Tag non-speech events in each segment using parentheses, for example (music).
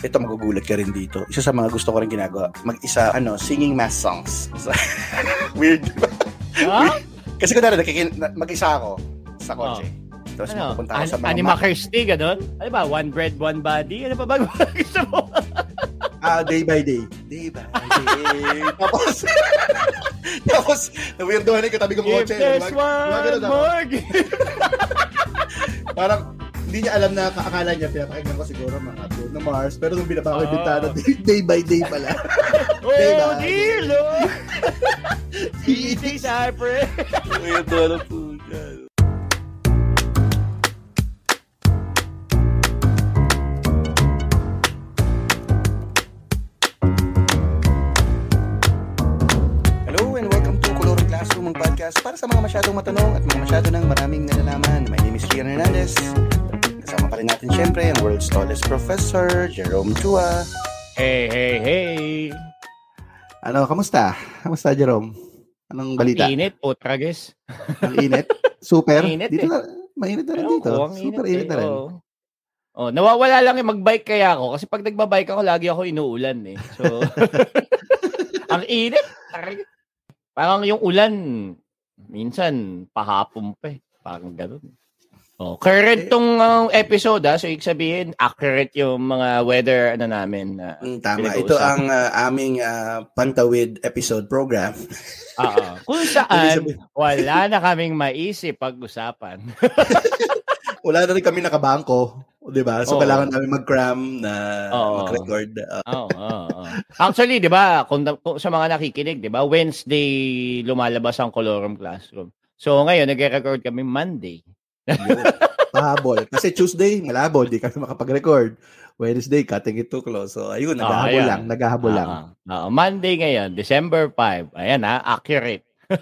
ito magugulat ka rin dito. Isa sa mga gusto ko rin ginagawa, mag-isa, ano, singing mass songs. (laughs) Weird, di ba? Ha? (laughs) Kasi kunwari, nakikin, na- mag-isa ako sa kotse. Tapos Ano? pupunta ako An- sa mga... Anima Kirsty, gano'n? Ano ba? One bread, one body? Ano pa ba (laughs) gusto mo? Ah, day by day. Day by day. tapos, tapos, na-weirdohan yung katabi kong If kotse. there's Mag- gumagano one more... Parang, hindi niya alam na akala niya pinapakinggan ko siguro mga Bruno Mars pero nung binaba ko yung Oh. bintana day, (laughs) day by day pala Day oh, by dear Lord! DJ Cypress! po welcome to Classroom, ang podcast para sa mga masyadong matanong at mga masyado ng maraming nalalaman. My name is Rian Hernandez. Kasama pa rin natin syempre ang world's tallest professor, Jerome Chua. Hey, hey, hey! Ano, kamusta? Kamusta, Jerome? Anong balita? Init, putrages. Ang init? Super? Init dito eh. na, mainit na rin dito. ko, ang Super init init na eh, rin. oo. Oh, nawawala lang yung magbike kaya ako kasi pag nagbabike ako lagi ako inuulan eh. So (laughs) ang init. talaga. Parang yung ulan minsan pahapon pa eh. Parang gano'n. Oh, current tong uh, episode ah, so ibig sabihin accurate yung mga weather ano namin na Mm, tama. Ito ang ah, aming ah, Pantawid episode program. (laughs) Oo. Kung saan wala na kaming maisip pag-usapan. (laughs) Wala na rin kami nakabangko. Di ba? So, Oo. kailangan namin mag-cram na Oo. mag-record. (laughs) Oo, oo. Actually, 'di ba, kung, kung sa mga nakikinig, 'di ba, Wednesday lumalabas ang Colorum Classroom. So ngayon nagre-record kami Monday. Pahabol. Kasi Tuesday, malabo. Di kami makapag-record. Wednesday, cutting it to close. So, ayun, Ah, naghahabol ayan. lang. Naghahabol lang. Oo, oo. Monday ngayon, December 5. Ayan ha, accurate. (laughs)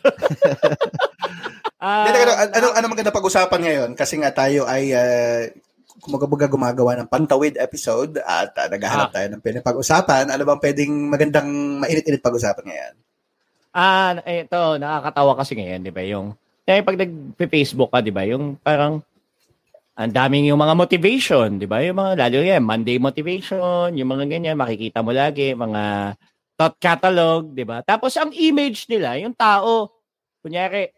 Ah, Hindi, ano, ano, ano maganda pag-usapan ngayon? Kasi nga tayo ay uh, kumagabaga gumagawa ng pantawid episode at uh, naghahanap Ah. tayo ng pinapag-usapan. Ano bang pwedeng magandang mainit-init pag-usapan ngayon? Ah, ito, nakakatawa kasi ngayon, 'di ba? Yung eh, pag nag-Facebook ka, 'di ba? Yung parang ang daming yung mga motivation, 'di ba? Yung mga lalo yan, Monday motivation, yung mga ganyan, makikita mo lagi mga thought catalog, 'di ba? Tapos ang image nila, yung tao, kunyari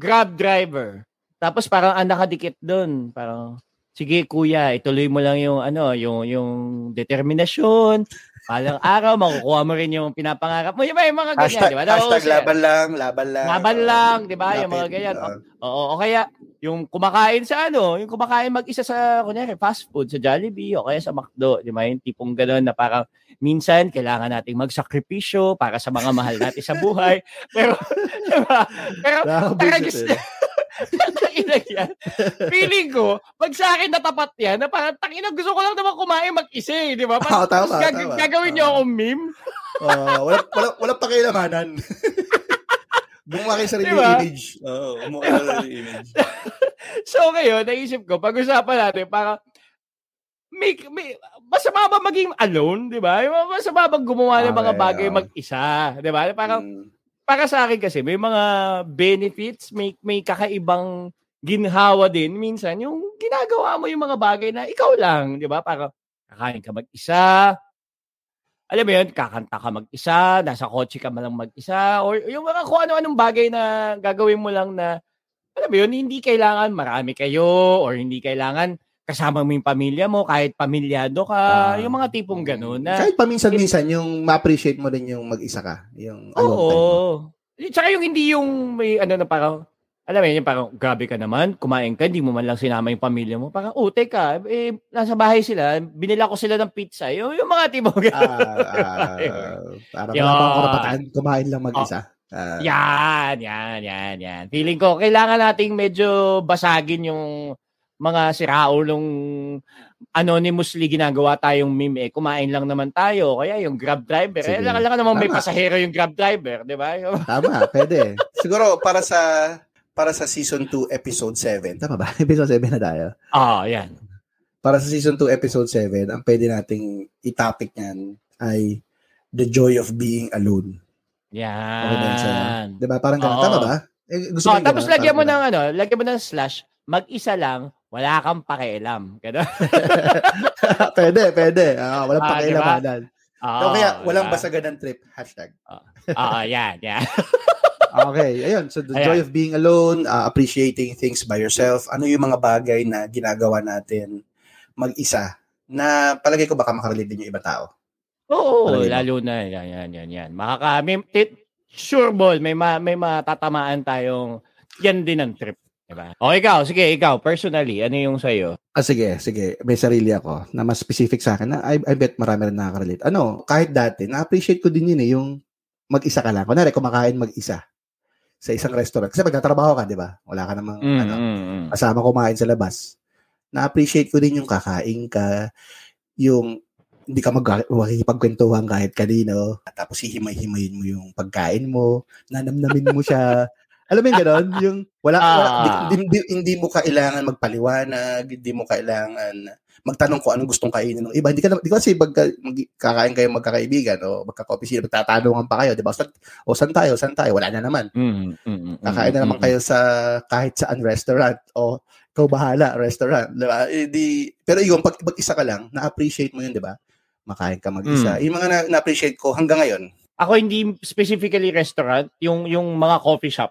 Grab driver. Tapos parang ang nakadikit doon, parang sige kuya, ituloy mo lang yung ano, yung yung determinasyon. Palang araw makukuha mo rin yung pinapangarap mo. Yung may mga ganyan, Hashtag, di ba? hashtag yan. laban lang, laban lang. Laban lang, di ba? Yung mga ganyan. oo. Oo, o kaya yung kumakain sa ano, yung kumakain mag-isa sa kunyari fast food sa Jollibee o kaya sa McDo, di ba? Yung tipong gano'n na parang minsan kailangan nating magsakripisyo para sa mga mahal natin sa buhay. (laughs) Pero di ba? Pero Talaga- (laughs) eh. (laughs) tangina yan. Feeling ko, pag sa akin natapat yan, na parang tangina gusto ko lang naman kumain mag-isa eh, di ba? Oo, tama, Tapos gag- tama. Gagawin niyo akong meme. Oo, wala, wala, wala pakilamanan. (laughs) Gumawa kayo sarili Diba? image. Oo, gumawa kayo sarili image. (laughs) So ngayon, naisip ko, pag-usapan natin, parang, may, may, masama ba maging alone, di ba? Masama ba gumawa ng mga Okay, bagay mag-isa, di ba? Parang, Mm. Para sa akin kasi, may mga benefits, may, may kakaibang ginhawa din. Minsan, yung ginagawa mo yung mga bagay na ikaw lang, di ba? Parang, kakain ka mag-isa, alam mo yun, kakanta ka mag-isa, nasa kotse ka malang mag-isa, or yung mga kung ano-anong bagay na gagawin mo lang na, alam mo yun, hindi kailangan marami kayo, or hindi kailangan kasama mo yung pamilya mo, kahit pamilyado ka, Ah. yung mga tipong gano'n na, Kahit paminsan-minsan, yung ma-appreciate mo din yung mag-isa ka. Yung alone Oo. time mo. Tsaka yung hindi yung may ano na parang, alam mo yun, yung parang grabe ka naman, kumain ka, hindi mo man lang sinama yung pamilya mo. Parang, oh, teka, eh, nasa bahay sila, binila ko sila ng pizza. Yung, yung mga tipo. Ah, ah, (laughs) parang wala pang karapatan, kumain lang mag-isa. Ah, yan, yan, yan, yan. Feeling ko, kailangan nating medyo basagin yung mga siraulong anonymously ginagawa tayong meme. Eh, kumain lang naman tayo. Kaya yung grab driver, eh, Sige. alam ka naman may Tama. pasahero yung grab driver, di ba? (laughs) Tama, pwede. Siguro para sa para sa season 2 episode 7. Tama ba? (laughs) Episode 7 na tayo. Ah, yan. Para sa season 2 episode 7, ang pwede nating i-topic niyan ay the joy of being alone. Okay? Yan. 'Di ba? Parang ganun. Tama ba? Eh, gusto Oh, tapos ganun? lagyan mo ng ano, lagyan mo ng slash, mag-isa lang wala kang pakialam. Ganun. (laughs) pwede, pwede. Ah, walang Ah, pakialamanan. Oo, so, kaya walang diba? basaganan trip. Hashtag. Oo, yan, yan. (laughs) Okay, ayun. So, the Ayan. joy of being alone, uh, appreciating things by yourself. Ano yung mga bagay na ginagawa natin mag-isa na palagay ko baka makarelate din yung ibang tao. Oo, Palagay mo? lalo na yan, yan, yan, yan. Makaka, may, tit, sure ball, may, ma, may matatamaan tayong yan din ang trip. Diba? O ikaw, sige, ikaw, personally, ano yung sa'yo? Ah, sige, sige. May sarili ako na mas specific sa akin na I, I bet marami rin nakaka-relate. Ano, kahit dati, na-appreciate ko din yun eh, yung mag-isa ka lang. Kunwari, kumakain mag-isa sa isang restaurant. Kasi pag natrabaho ka, di ba? Wala ka namang, Mm, ano, mm, mm. kasama kumain sa labas. Na-appreciate ko din yung kakain ka, yung hindi ka mag makikipagkwentuhan kahit kanino, tapos hihimay-himayin mo yung pagkain mo, nanamnamin mo siya. Alam mo yung gano'n? Yung wala, (laughs) wala Ah. di, di, di- hindi mo kailangan magpaliwanag, hindi mo kailangan magtanong kung anong gustong kainin ng iba. Hindi ka na, di ko kasi pag kakain kayo magkakaibigan o magkaka-office, magtatanungan pa kayo, di ba? O saan tayo? Saan tayo? Wala na naman. Mm, mm, mm, Kakain na mm, naman mm. kayo sa kahit saan restaurant o ikaw bahala, restaurant. Di ba? Eh, di, pero yung pag, pag isa ka lang, na-appreciate mo yun, di ba? Makain ka mag-isa. Mm. Yung mga na- na-appreciate ko hanggang ngayon. Ako hindi specifically restaurant, yung yung mga coffee shop.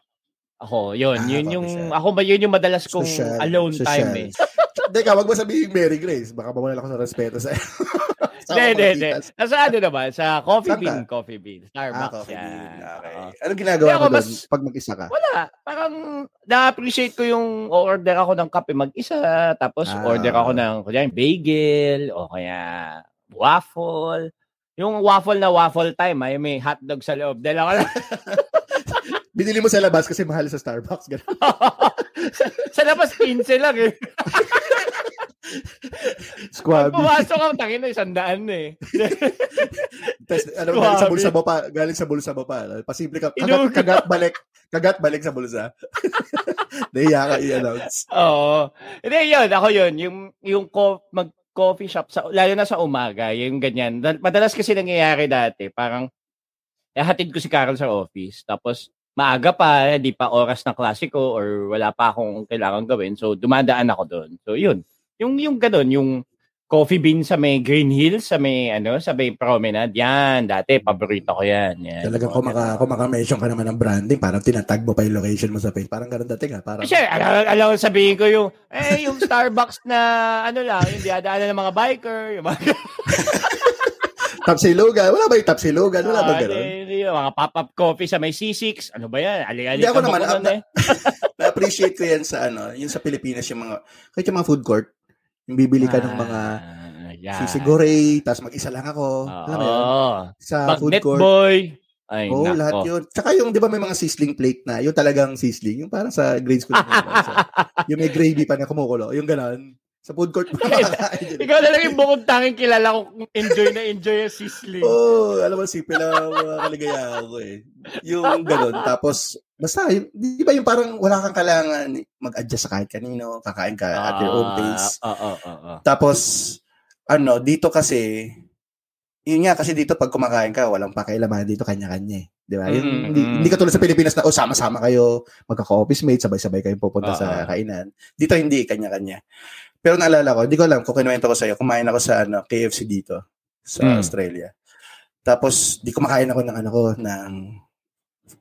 Ako, yun, Ah, yun yung shop. ako ba yun yung madalas kong Social, alone social. time eh. (laughs) Teka, wag mo sabihin Mary Grace. Baka mawala ako ng respeto sa (laughs) sa Hindi, hindi, hindi. Nasa ano naman, sa Coffee Saan ka? Bean, Coffee Bean, Ah, Starbucks coffee yan. bean. Okay. Oo. Anong ginagawa mo doon pag mag-isa ka? Wala. Parang na-appreciate ko yung order ako ng kape mag-isa, tapos Ah. order ako ng kunya, bagel, o kaya waffle. Yung waffle na waffle time, ay may hotdog sa loob. Dahil ako lang, (laughs) Binili mo sa labas kasi mahal sa Starbucks. Ganun. sa, (laughs) sa labas 15 lang eh. (laughs) Squabby. pumasok ang tangin na isang daan eh. (laughs) Tapos, ano, Squabby. galing sa bulsa mo pa. Galing sa bulsa mo pa. Pasimple ka. Kagat, kagat balik. Kagat balik sa bulsa. Nahiya ka i-announce. Oo. Hindi, yun. Ako yun. Yung, yung co- mag-coffee shop, sa, lalo na sa umaga, yung ganyan. Dal- Madalas kasi nangyayari dati, parang, eh, hatid ko si Carol sa office. Tapos, maaga pa, di pa oras ng klase ko or wala pa akong kailangan gawin. So, dumadaan ako doon. So, yun. Yung, yung ganun, yung coffee bean sa may Green Hills, sa may, ano, sa may promenade. Yan, dati, paborito ko yan. yan. Talagang kung, maka, kung maka-mention ka naman ng branding, parang tinatag mo pa yung location mo sa page. Parang ganun dati nga. Parang, Kasi alam, alam ko sabihin ko yung eh yung Starbucks na ano lang, yung diadaanan ng mga biker, yung mga (laughs) top silugan. Wala ba yung top silugan? Wala ba Ah, ganun? hindi, mga pop-up coffee sa may C6. Ano ba yan? Ali-ali Hindi, ako ka naman, nun eh? (laughs) Na-appreciate ko yan sa ano, yung sa Pilipinas, yung mga, kahit yung mga food court, yung bibili ka ng mga Ah, yan. sisigurey, tapos mag-isa lang ako. Alam mo yun? Sa food Magnet court. boy. Ay, Oo, nako. lahat yun. Tsaka yung, di ba may mga sizzling plate na, yung talagang sizzling, yung parang sa grade school. (laughs) yung may gravy pa na kumukulo, yung ganon. Sa food court pa. (laughs) Ikaw na lang yung bukod tanging kilala ko enjoy na enjoy yung sizzling. Oo, oh, alam mo, simple lang mga kaligaya ako eh. Yung ganon. Tapos, basta, yung, di ba yung parang wala kang kailangan mag-adjust sa kahit kanino, kakain ka at your own pace. Ah, Oo, oo, oo. Tapos, ano, dito kasi, yun nga, kasi dito pag kumakain ka, walang pakialaman dito, kanya-kanya eh. Di ba? Yung, Mm, hindi, hindi katulad sa Pilipinas na, oh, sama-sama kayo, magkaka-office mate, sabay-sabay kayong pupunta sa Oo. kainan. Dito hindi, kanya-kanya. Pero naalala ko, hindi ko alam kung kinuwento ko sa'yo, kumain ako sa ano, KFC dito, sa Mm. Australia. Tapos, di kumakain ako ng ano ko, ng,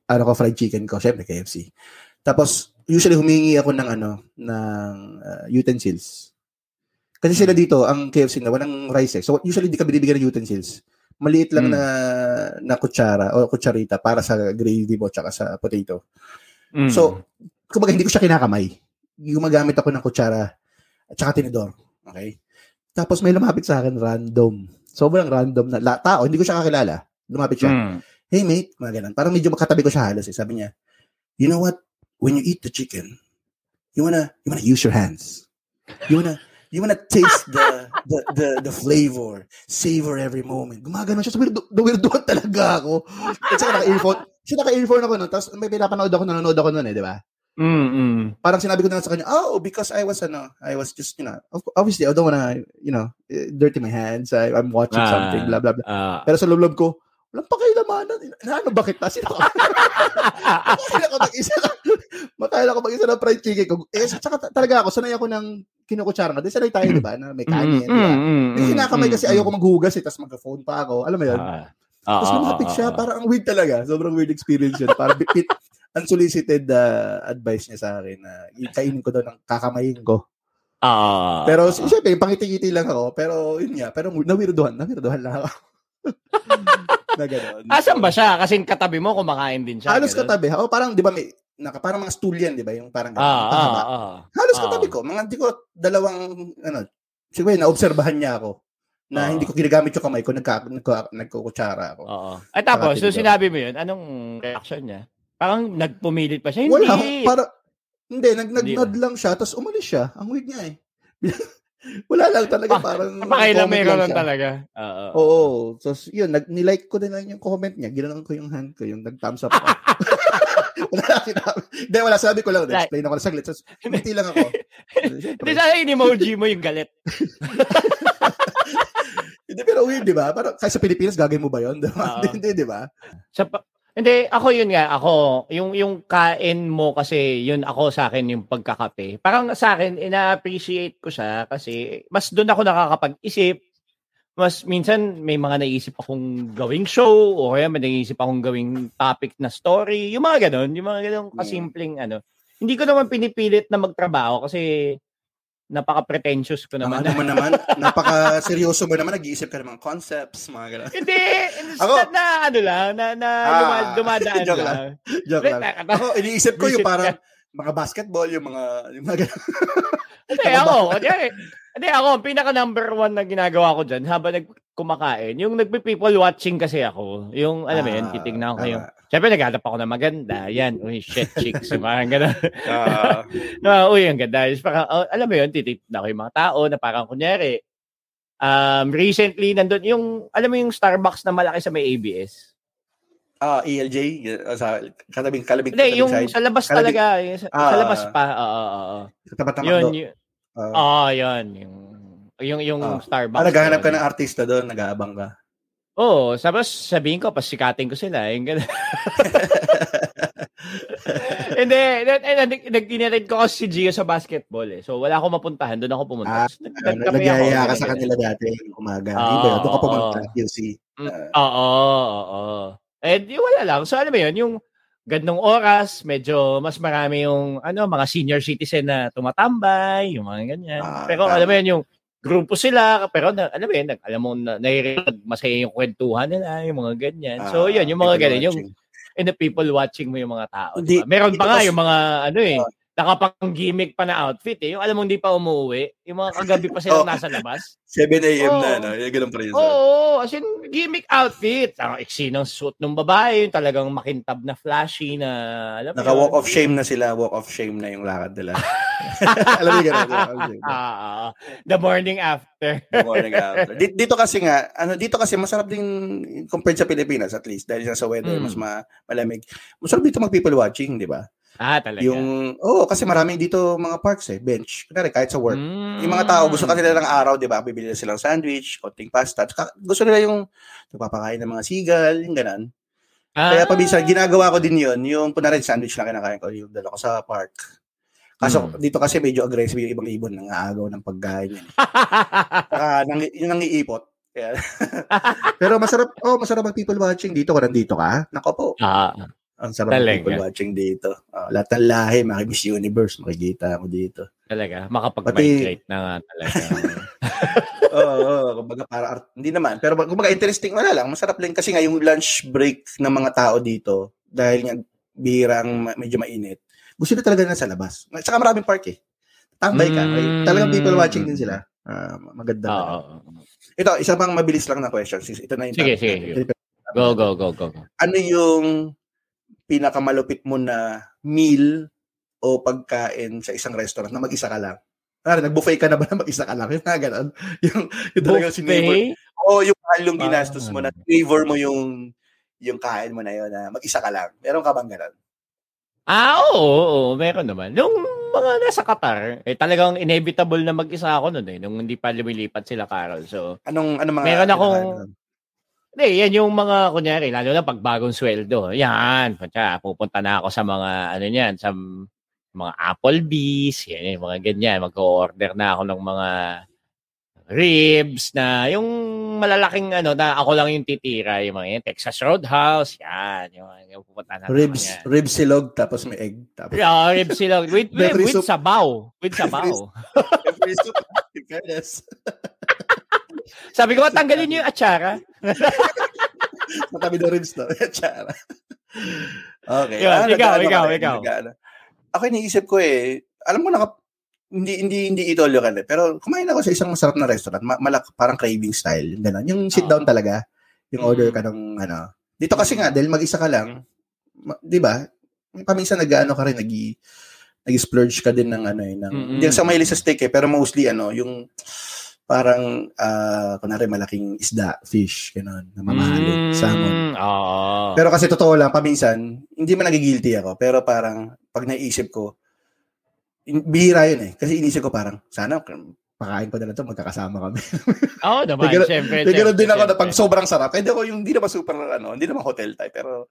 ano ko, fried chicken ko, syempre KFC. Tapos, usually humingi ako ng ano, ng uh, utensils. Kasi sila dito, ang KFC na walang rice eh. So, usually di ka binibigyan ng utensils. Maliit lang Mm. na na kutsara o kutsarita para sa gravy mo tsaka sa potato. Mm. So, kumbaga hindi ko siya kinakamay. Gumagamit ako ng kutsara at saka tinidor. Okay? Tapos may lumapit sa akin random. Sobrang random na la, tao, hindi ko siya kakilala. Lumapit siya. Mm. Hey mate, mga ganun. Parang medyo makatabi ko siya halos eh. Sabi niya, you know what? When you eat the chicken, you wanna you wanna use your hands. You wanna you wanna taste the (laughs) the the, the flavor, savor every moment. Gumagano siya. So, weirdo, weirdoan talaga ako. At saka naka-earphone. Siya naka-earphone ako nun. Tapos may pinapanood ako, nanonood ako nun eh, di ba? Mm, mm. Parang sinabi ko na sa kanya, oh, because I was, ano, I was just, you know, obviously, I don't wanna, you know, eh, dirty my hands. I, I'm watching Ah. something, blah, blah, blah. Ah, Pero sa loob ko, Walang pakialamanan. Ano, bakit na? Sino ka? (laughs) Makain ako mag-isa lang. Makain ako mag-isa ng fried chicken ko. Eh, saka talaga ako, sanay ako ng kinukutsara nga. Di sanay tayo, di ba? Na may kanin, di ba? Yung kinakamay kasi ayoko maghugas eh, tapos mag-phone pa ako. Alam mo yun? Ah. Tapos lumapit siya, parang ang weird talaga. Sobrang weird experience yun. Parang bit, unsolicited uh, advice niya sa akin na kainin ko daw ng kakamayin ko. Ah. Pero siyempre, pangiti-kiti lang ako. Pero yun nga, pero nawirduhan, nawirduhan lang ako. (laughs) na gano'n. Asan ba siya? Kasi katabi mo, kumakain din siya. Halos katabi. O parang, di ba, may, naka, parang mga stool yan, di ba? Yung parang Ah, ganun, ah, ah. Halos Ah. katabi ko. Mga, di ko, dalawang, ano, siguro, naobserbahan niya ako na Ah. hindi ko ginagamit yung kamay ko, nagka, nagka, nagkukutsara ako. Oo. Ay tapos, so sinabi mo yun, anong reaction niya? Parang nagpumilit pa siya. Hindi. Wala, para, hindi, nag, Hindi nag-nod lang siya, tapos umalis siya. Ang weird niya eh. (laughs) Wala lang talaga, Pa- parang, may lang lang talaga. Oo. Oo. So, yun, nag, nilike ko din lang yung comment niya. Ginanon ko yung hand ko, yung nag-thumbs up ako. (laughs) wala lang sinabi. Hindi, wala sabi ko lang. Like- Explain ako na saglit. So, hindi lang ako. (laughs) Hindi sana in-emoji mo yung galit. Hindi, pero weird, di ba? Parang, kahit sa Pilipinas, gagawin mo ba yun? Hindi, di ba? Sa hindi, ako yun nga, ako, yung, yung kain mo kasi, yun ako sa akin yung pagkakape. Parang sa akin, ina-appreciate ko siya kasi mas doon ako nakakapag-isip. Mas minsan may mga naisip akong gawing show o kaya may naisip akong gawing topic na story. Yung mga ganun, yung mga ganun kasimpleng ano. Hindi ko naman pinipilit na magtrabaho kasi napaka-pretentious ko Naman, naman. ano naman, (laughs) napaka-seryoso mo naman, nag-iisip ka ng mga concepts, mga gano'n. Hindi, Ako- na, ano lang, na, na Ah, duma- dumadaan joke lang. lang. Joke lang. Ako, iniisip ko yung parang, mga basketball, yung mga, yung mga gano'n. Hindi, ako. Hindi, ako, ang pinaka number one na ginagawa ko dyan habang nag kumakain, yung nagpe-people watching kasi ako. Yung, alam mo yun, Ah, titignan ko yung, syempre naghanap ako na maganda. (laughs) Yan, uy, shit, chicks. Yung parang gano'n. Ah, (laughs) no, uy, ang ganda. Is parang, oh, alam mo yun, titignan ko yung mga tao na parang, kunyari, um, recently, nandun, yung, alam mo yung Starbucks na malaki sa may ABS? ah, ELJ, uh, sa katabing, kalabing, Hindi, yung side. sa labas Kalabing- talaga. Yung sa, sa Ah. labas pa. Oo, oo, oo. Sa tapat ng Yun. Yun. Ah. Oo, yun. Yung, yung, yung Ah. Starbucks. Ah, naghahanap ka ng artista doon, nag-aabang ka. Oo, tapos sabihin ko, pasikatin ko sila. Yung gano'n. (laughs) Hindi, eh, nag- nag-inatid ko kasi si Gio sa basketball eh. So wala akong mapuntahan, doon ako pumunta. Ah, Uh, nagkape ako, Nagyaya ka sa kanila dati yung umaga. Oo, Hindi, doon ka pumunta, oo. QC. Mm, Oo, oo. Eh, wala lang. So alam mo yun, yung gandong oras, medyo mas marami yung ano mga senior citizen na tumatambay, yung mga ganyan. Ah, pero tama. alam mo yun, yung grupo sila, pero na, alam mo yun, nag, alam mo, na, naririnig, masaya yung kwentuhan nila, yung mga ganyan. So Ah, yun, yung mga people ganyan, yung watching. and the people watching mo yung mga tao. Hindi- diba? Meron pa nga yung mga ano eh, Oh. Nakapang gimmick pa na outfit eh. Yung alam mo hindi pa umuwi, yung mga kagabi pa sila (laughs) Oh. nasa labas. 7 a.m. na, Oo. no? Yung ganun pa rin. Oo, Oh. as in gimmick outfit. Ang iksi ng suit ng babae, yung talagang makintab na flashy na alam Naka-walk of shame na sila. Walk of shame na yung lakad nila. (laughs) (laughs) Alam mo ganun? Ah, the morning after. The morning after. Di- Dito kasi nga, ano dito kasi masarap din compared sa Pilipinas at least dahil sa weather Mm. mas ma- malamig. Masarap dito mag people watching, di ba? Ah, talaga. Yung oh, kasi maraming dito mga parks eh, bench. Kunwari kahit sa work. Mm. Yung mga tao gusto kasi nila ng araw, 'di ba? Bibili na silang sandwich, konting pasta. Tsaka gusto nila yung nagpapakain ng mga seagull, yung ganun. Ah. Kaya pabisan, ginagawa ko din yun, yung kunwari sandwich lang kinakain ko, yung dala ko sa park. Kaso Mm. dito kasi medyo aggressive yung ibang ibon, nangaagaw ng pagkain. Saka nang, (laughs) yung nangiipot. Kaya, (laughs) pero masarap, oh, masarap mag people watching dito kung nandito ka. Nako po. ah, Ang sarap Talaga? people watching dito. Oh, lahat ng lahi, mga Miss Universe, makikita mo dito. talaga. Makapag-migrate na nga talaga. (laughs) Oo, oh, kumbaga para art, hindi naman. Pero kumbaga interesting wala lang. Masarap lang kasi nga yung lunch break ng mga tao dito dahil nga birang medyo mainit. Gusto nila talaga na sa labas. Saka maraming park eh. Tambay ka. Mm. talagang people watching din sila. Ah, maganda. Na. oo. Ito, isa pang mabilis lang na question. Ito na yung Sige, sige. Go, go, go, go. go. Ano yung pinakamalupit mo na meal o pagkain sa isang restaurant na mag-isa ka lang? Parang nag-buffet ka na ba na mag-isa ka lang? (laughs) Yung mga ganun. Yung, yung talagang sinivor. Buffet? O yung mahal yung Ah. ginastos mo na flavor mo yung yung kain mo na yun na mag-isa ka lang. Meron ka bang ganun? Ah, oo, oo, meron naman. Yung mga nasa Qatar, eh talagang inevitable na mag-isa ako noon eh, nung hindi pa lumilipat sila Carol. So, Anong, anong mga... Meron akong-? Hindi, yan yung mga, kunyari, lalo na pag bagong sweldo. Yan, kutya, pupunta na ako sa mga, ano yan, sa mga Applebee's, yan, yung mga ganyan. Mag-order na ako ng mga ribs na yung malalaking ano na ako lang yung titira yung mga yan, Texas Roadhouse yan yung, yung pupunta na ribs yan. ribs silog tapos may egg tapos yeah, ribs silog with, (laughs) with, with, with sabaw with (laughs) sabaw (laughs) in fairness sabi ko tanggalin niyo yung atsara (laughs) matabi na ribs to atsara okay yun, ah, ikaw ikaw ikaw ako iniisip ko eh alam mo naka hindi hindi hindi idolo ka pero kumain ako sa isang masarap na restaurant, ma- malak parang craving style, yung ganun. Yung sit down talaga, yung order ka ng ano. Dito kasi nga dahil mag-isa ka lang, ma- 'di ba? Paminsan nag-ano ka rin, nag nag-splurge ka din ng ano eh, ng mm-hmm. hindi sa mahilig sa steak eh, pero mostly ano, yung parang uh, kunwari malaking isda, fish, ganun, na mamahalin, mm, salmon. Oh. Pero kasi totoo lang, paminsan, hindi man nagigilty ako, pero parang pag naisip ko, bihira yun eh. Kasi inisip ko parang, sana pakain ko na lang ito, magkakasama kami. (laughs) Oo oh, naman, Nagano, syempre. Nagano din ako na pag sobrang sarap. Hindi ako yung, hindi naman super, ano, hindi naman hotel type, pero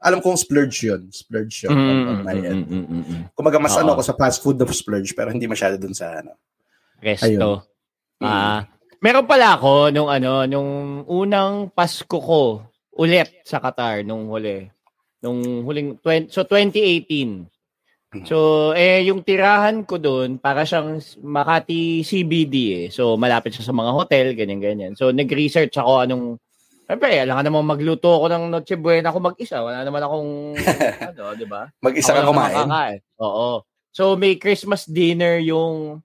alam kong splurge yun. Splurge yun. Mm, on my end. Mm, mm, mm, Kumaga mas Oo. ano ako sa fast food of splurge, pero hindi masyado dun sa, ano. Resto. Ah, uh, meron pala ako nung ano, nung unang Pasko ko ulit sa Qatar nung huli. Nung huling 20, so 2018. Mm. So, eh, yung tirahan ko doon, para siyang Makati CBD eh. So, malapit siya sa mga hotel, ganyan-ganyan. So, nag-research ako anong, Siyempre, alam ka naman magluto ako ng Noche Buena ako mag-isa. Wala naman akong, (laughs) ano, di ba? Mag-isa ka kumain? Oo. So, may Christmas dinner yung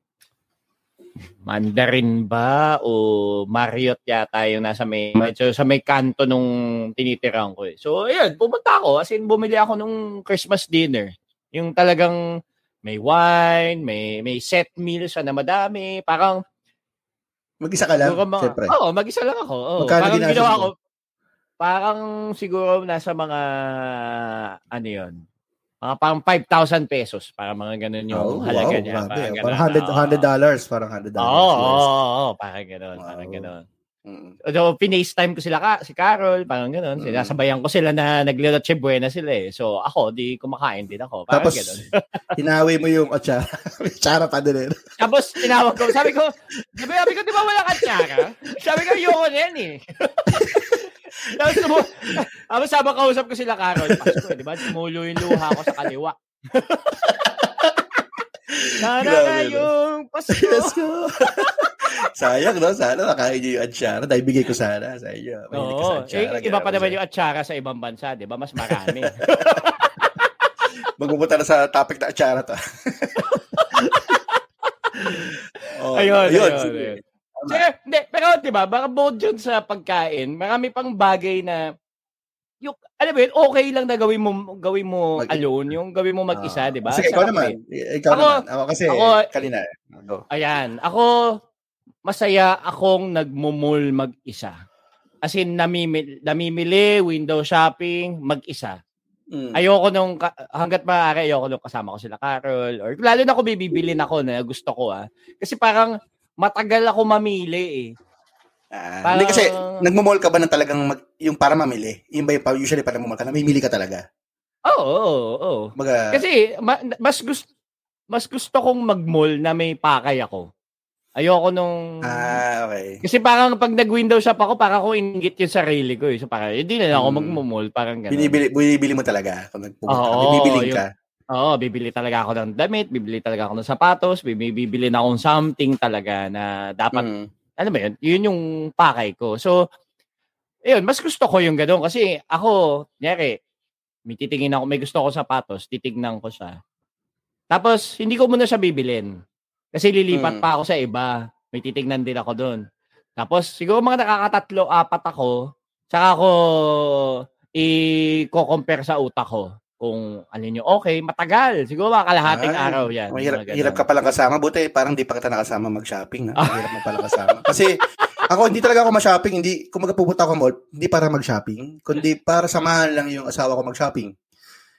Mandarin ba o Marriott yata yung nasa may so, sa may kanto nung tinitirang ko eh. So, ayun, pumunta ako. As in, bumili ako nung Christmas dinner. Yung talagang may wine, may may set meals na madami, parang mag-isa ka lang, mga, syempre. Oo, mag-isa lang ako. Oo. Parang ginawa ko, parang siguro nasa mga, ano yun, mga parang 5,000 pesos. Parang mga ganun yung oh, halaga wow, niya. Parang, parang 100, dollars. Parang 100 dollars. Oo, oo, oo, parang ganun. Wow. Parang ganun. Mm. So, pin-FaceTime ko sila ka, si Carol, parang gano'n. Mm. Sinasabayan ko sila na naglilotche buena sila eh. So, ako, di kumakain din ako. Parang Tapos, gano'n. (laughs) hinawi mo yung atsara. (laughs) Atsara pa din eh. Tapos, tinawag ko. Sabi ko, sabi, sabi ko, di ba wala atsara? Sabi ko, yoko yan eh. (laughs) Tapos, tumo, tapos sabang kausap ko sila, Carol. Pasko, eh, di ba? Tumulo yung luha ko sa kaliwa. Sana na yung Pasko. (laughs) Sayang, no? Sana nakain niyo yung atsara. Dahil bigay ko sana sa inyo. Oo. Eh, iba pa naman yung atsara sa ibang bansa, di ba? Mas marami. (laughs) Magpupunta na sa topic na atsara to. (laughs) oh, ayun, ayun. ayun, ayun. Sige, hindi, pero di ba, baka bukod dyan sa pagkain, marami pang bagay na yung, alam mo yun, okay lang na gawin mo, gawin mo Mag- alone, yung gawin mo mag-isa, uh, di ba? Sige, ikaw naman. Ikaw ako, naman. Ako kasi, ako, kanina. Go. Ayan, ako, masaya akong nagmumul mag-isa. As in, namimili, namimili window shopping, mag-isa. Mm. Ayoko nung, hanggat maaari, ayoko nung kasama ko sila Carol. Or lalo na ako bibibilin ako na gusto ko ah. Kasi parang matagal ako mamili eh. Uh, parang, hindi kasi, nagmumall ka ba ng talagang mag, yung para mamili? Yung ba yung usually para nagmumall ka, namimili ka talaga? Oo, oo, oo. Baga, kasi ma, mas gusto mas gusto kong mag-mall na may pakay ako. Ayoko nung... Ah, okay. Kasi parang pag nag-window shop ako, parang ako ingit yung sarili ko. Eh. So parang, hindi na ako hmm. magmumol. Parang gano'n. Binibili, binibili mo talaga kung nagpupunta Oo, ka. Bibili ka. Oo, bibili talaga ako ng damit, bibili talaga ako ng sapatos, bibili na akong something talaga na dapat, mm. ano ba yun? Yun yung pakay ko. So, ayun, mas gusto ko yung gano'n kasi ako, nyari, may titingin ako, may gusto ko sapatos, titignan ko siya. Tapos, hindi ko muna siya bibilin. Kasi lilipat mm. pa ako sa iba. May titignan din ako doon. Tapos, siguro mga nakakatatlo, apat ako, saka ako i-compare sa utak ko kung alin yung okay, matagal. Siguro mga kalahating Ay, araw yan. Mahirap, hirap ka palang kasama. Buti parang di pa kita nakasama mag-shopping. Ha? (laughs) Hirap mo palang kasama. Kasi ako, hindi talaga ako ma-shopping. Hindi, kung magpupunta ako mall, hindi para mag-shopping, kundi para samahan lang yung asawa ko mag-shopping.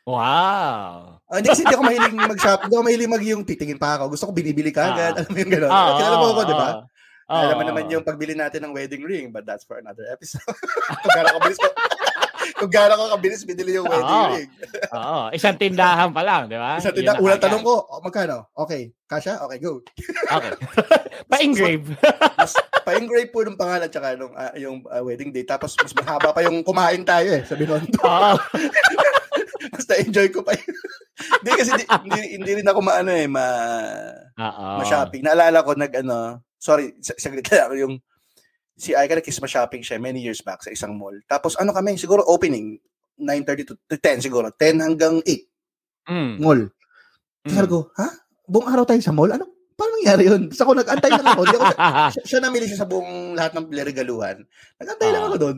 Wow! Uh, hindi kasi hindi ako mahilig mag-shop. Hindi ako mahilig mag yung titingin pa ako. Gusto ko binibili ka agad. Ah. Alam mo yung gano'n. Ah, Kilala mo ako, di ba? Oo. Alam mo naman yung pagbili natin ng wedding ring, but that's for another episode. (laughs) kung gaano kabilis ko, kung gaano ko kabilis binili yung wedding Oo. ring. (laughs) Oo, isang tindahan pa lang, di ba? Isa Yun tinda, na unang tanong ko, oh, magkano? Okay, kasha? Okay, go. Okay. (laughs) Pa-engrave. Mas pa-engrave po ng pangalan tsaka nung, ah, yung ah, wedding day. Tapos mas mahaba pa yung kumain tayo eh, sa Binondo. (laughs) Oo. Mas na-enjoy ko pa yun. Hindi kasi di, hindi, hindi rin ako maano eh, ma, ma-shopping. Naalala ko nag ano, sorry, sa- saglit lang ako yung si Aika nag-kiss ma-shopping siya many years back sa isang mall. Tapos ano kami, siguro opening 9.30 to, to 10 siguro. 10 hanggang 8 Mm. mall. Tapos Mm. ko, ha? Buong araw tayo sa mall? Ano? Paano nangyari yun? Tapos ako nag-antay lang ako. Ako, (laughs) siya, siya namili siya sa buong lahat ng regaluhan. Nag-antay lang Ah. ako doon.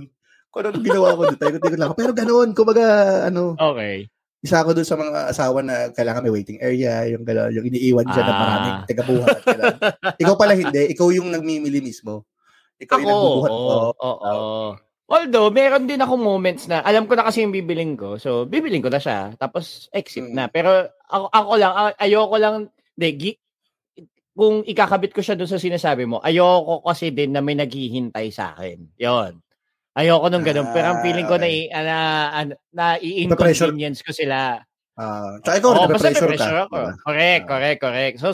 Kung ano ginawa ko doon, paikot-ikot lang ako. Pero ganoon, kumbaga, ano, okay. isa ako doon sa mga asawa na kailangan may waiting area, yung gano'n, yung iniiwan ng Ah. maraming tagabuhat. ikaw pala hindi, ikaw yung nagmimili mismo. Ikaw yung Ako, nagbubuhat. oo. Oo. Although, meron din ako moments na, alam ko na kasi yung bibiling ko. So, bibiling ko na siya. Tapos, exit Mm. na. Pero, ako, ako lang, ayoko lang, de, gi- kung ikakabit ko siya doon sa sinasabi mo, ayoko kasi din na may naghihintay sa akin. Yon. Ayoko nung ganun. Pero ang Ah, feeling ko okay. na, na, na, na Ipa-pressure. i-inconvenience ko sila. Ah, tsaka ikaw, Oo, oh, may pressure ka. pressure ako. Correct, Ah. correct, correct. So,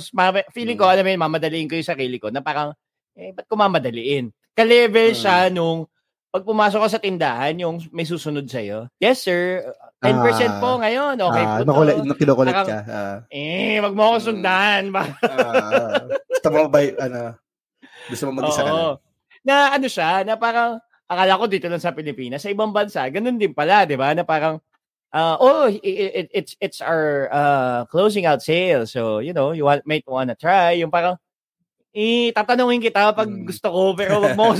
feeling ko, Mm. alam mo yun, mamadaliin ko yung sarili ko na parang, eh, ba't ko mamadaliin? Ka-level Mm. siya nung pag pumasok ka sa tindahan, yung may susunod sa'yo. Yes, sir. 10% po ngayon. Okay ah, po makulit, to. kinukulit Parang- ka. Ah, Eh, wag mo ako Mm. sundan. Ba? (laughs) ah, gusto mo ba, ano, gusto mo mag-isa ka. Oo. Na ano siya, na parang, akala ko dito lang sa Pilipinas, sa ibang bansa, ganun din pala, di ba? Na parang, uh, oh, i- i- it, it's it's our uh, closing out sale. So, you know, you want, might wanna try. Yung parang, eh, tatanungin kita pag Mm. gusto ko, pero (laughs) wag mo.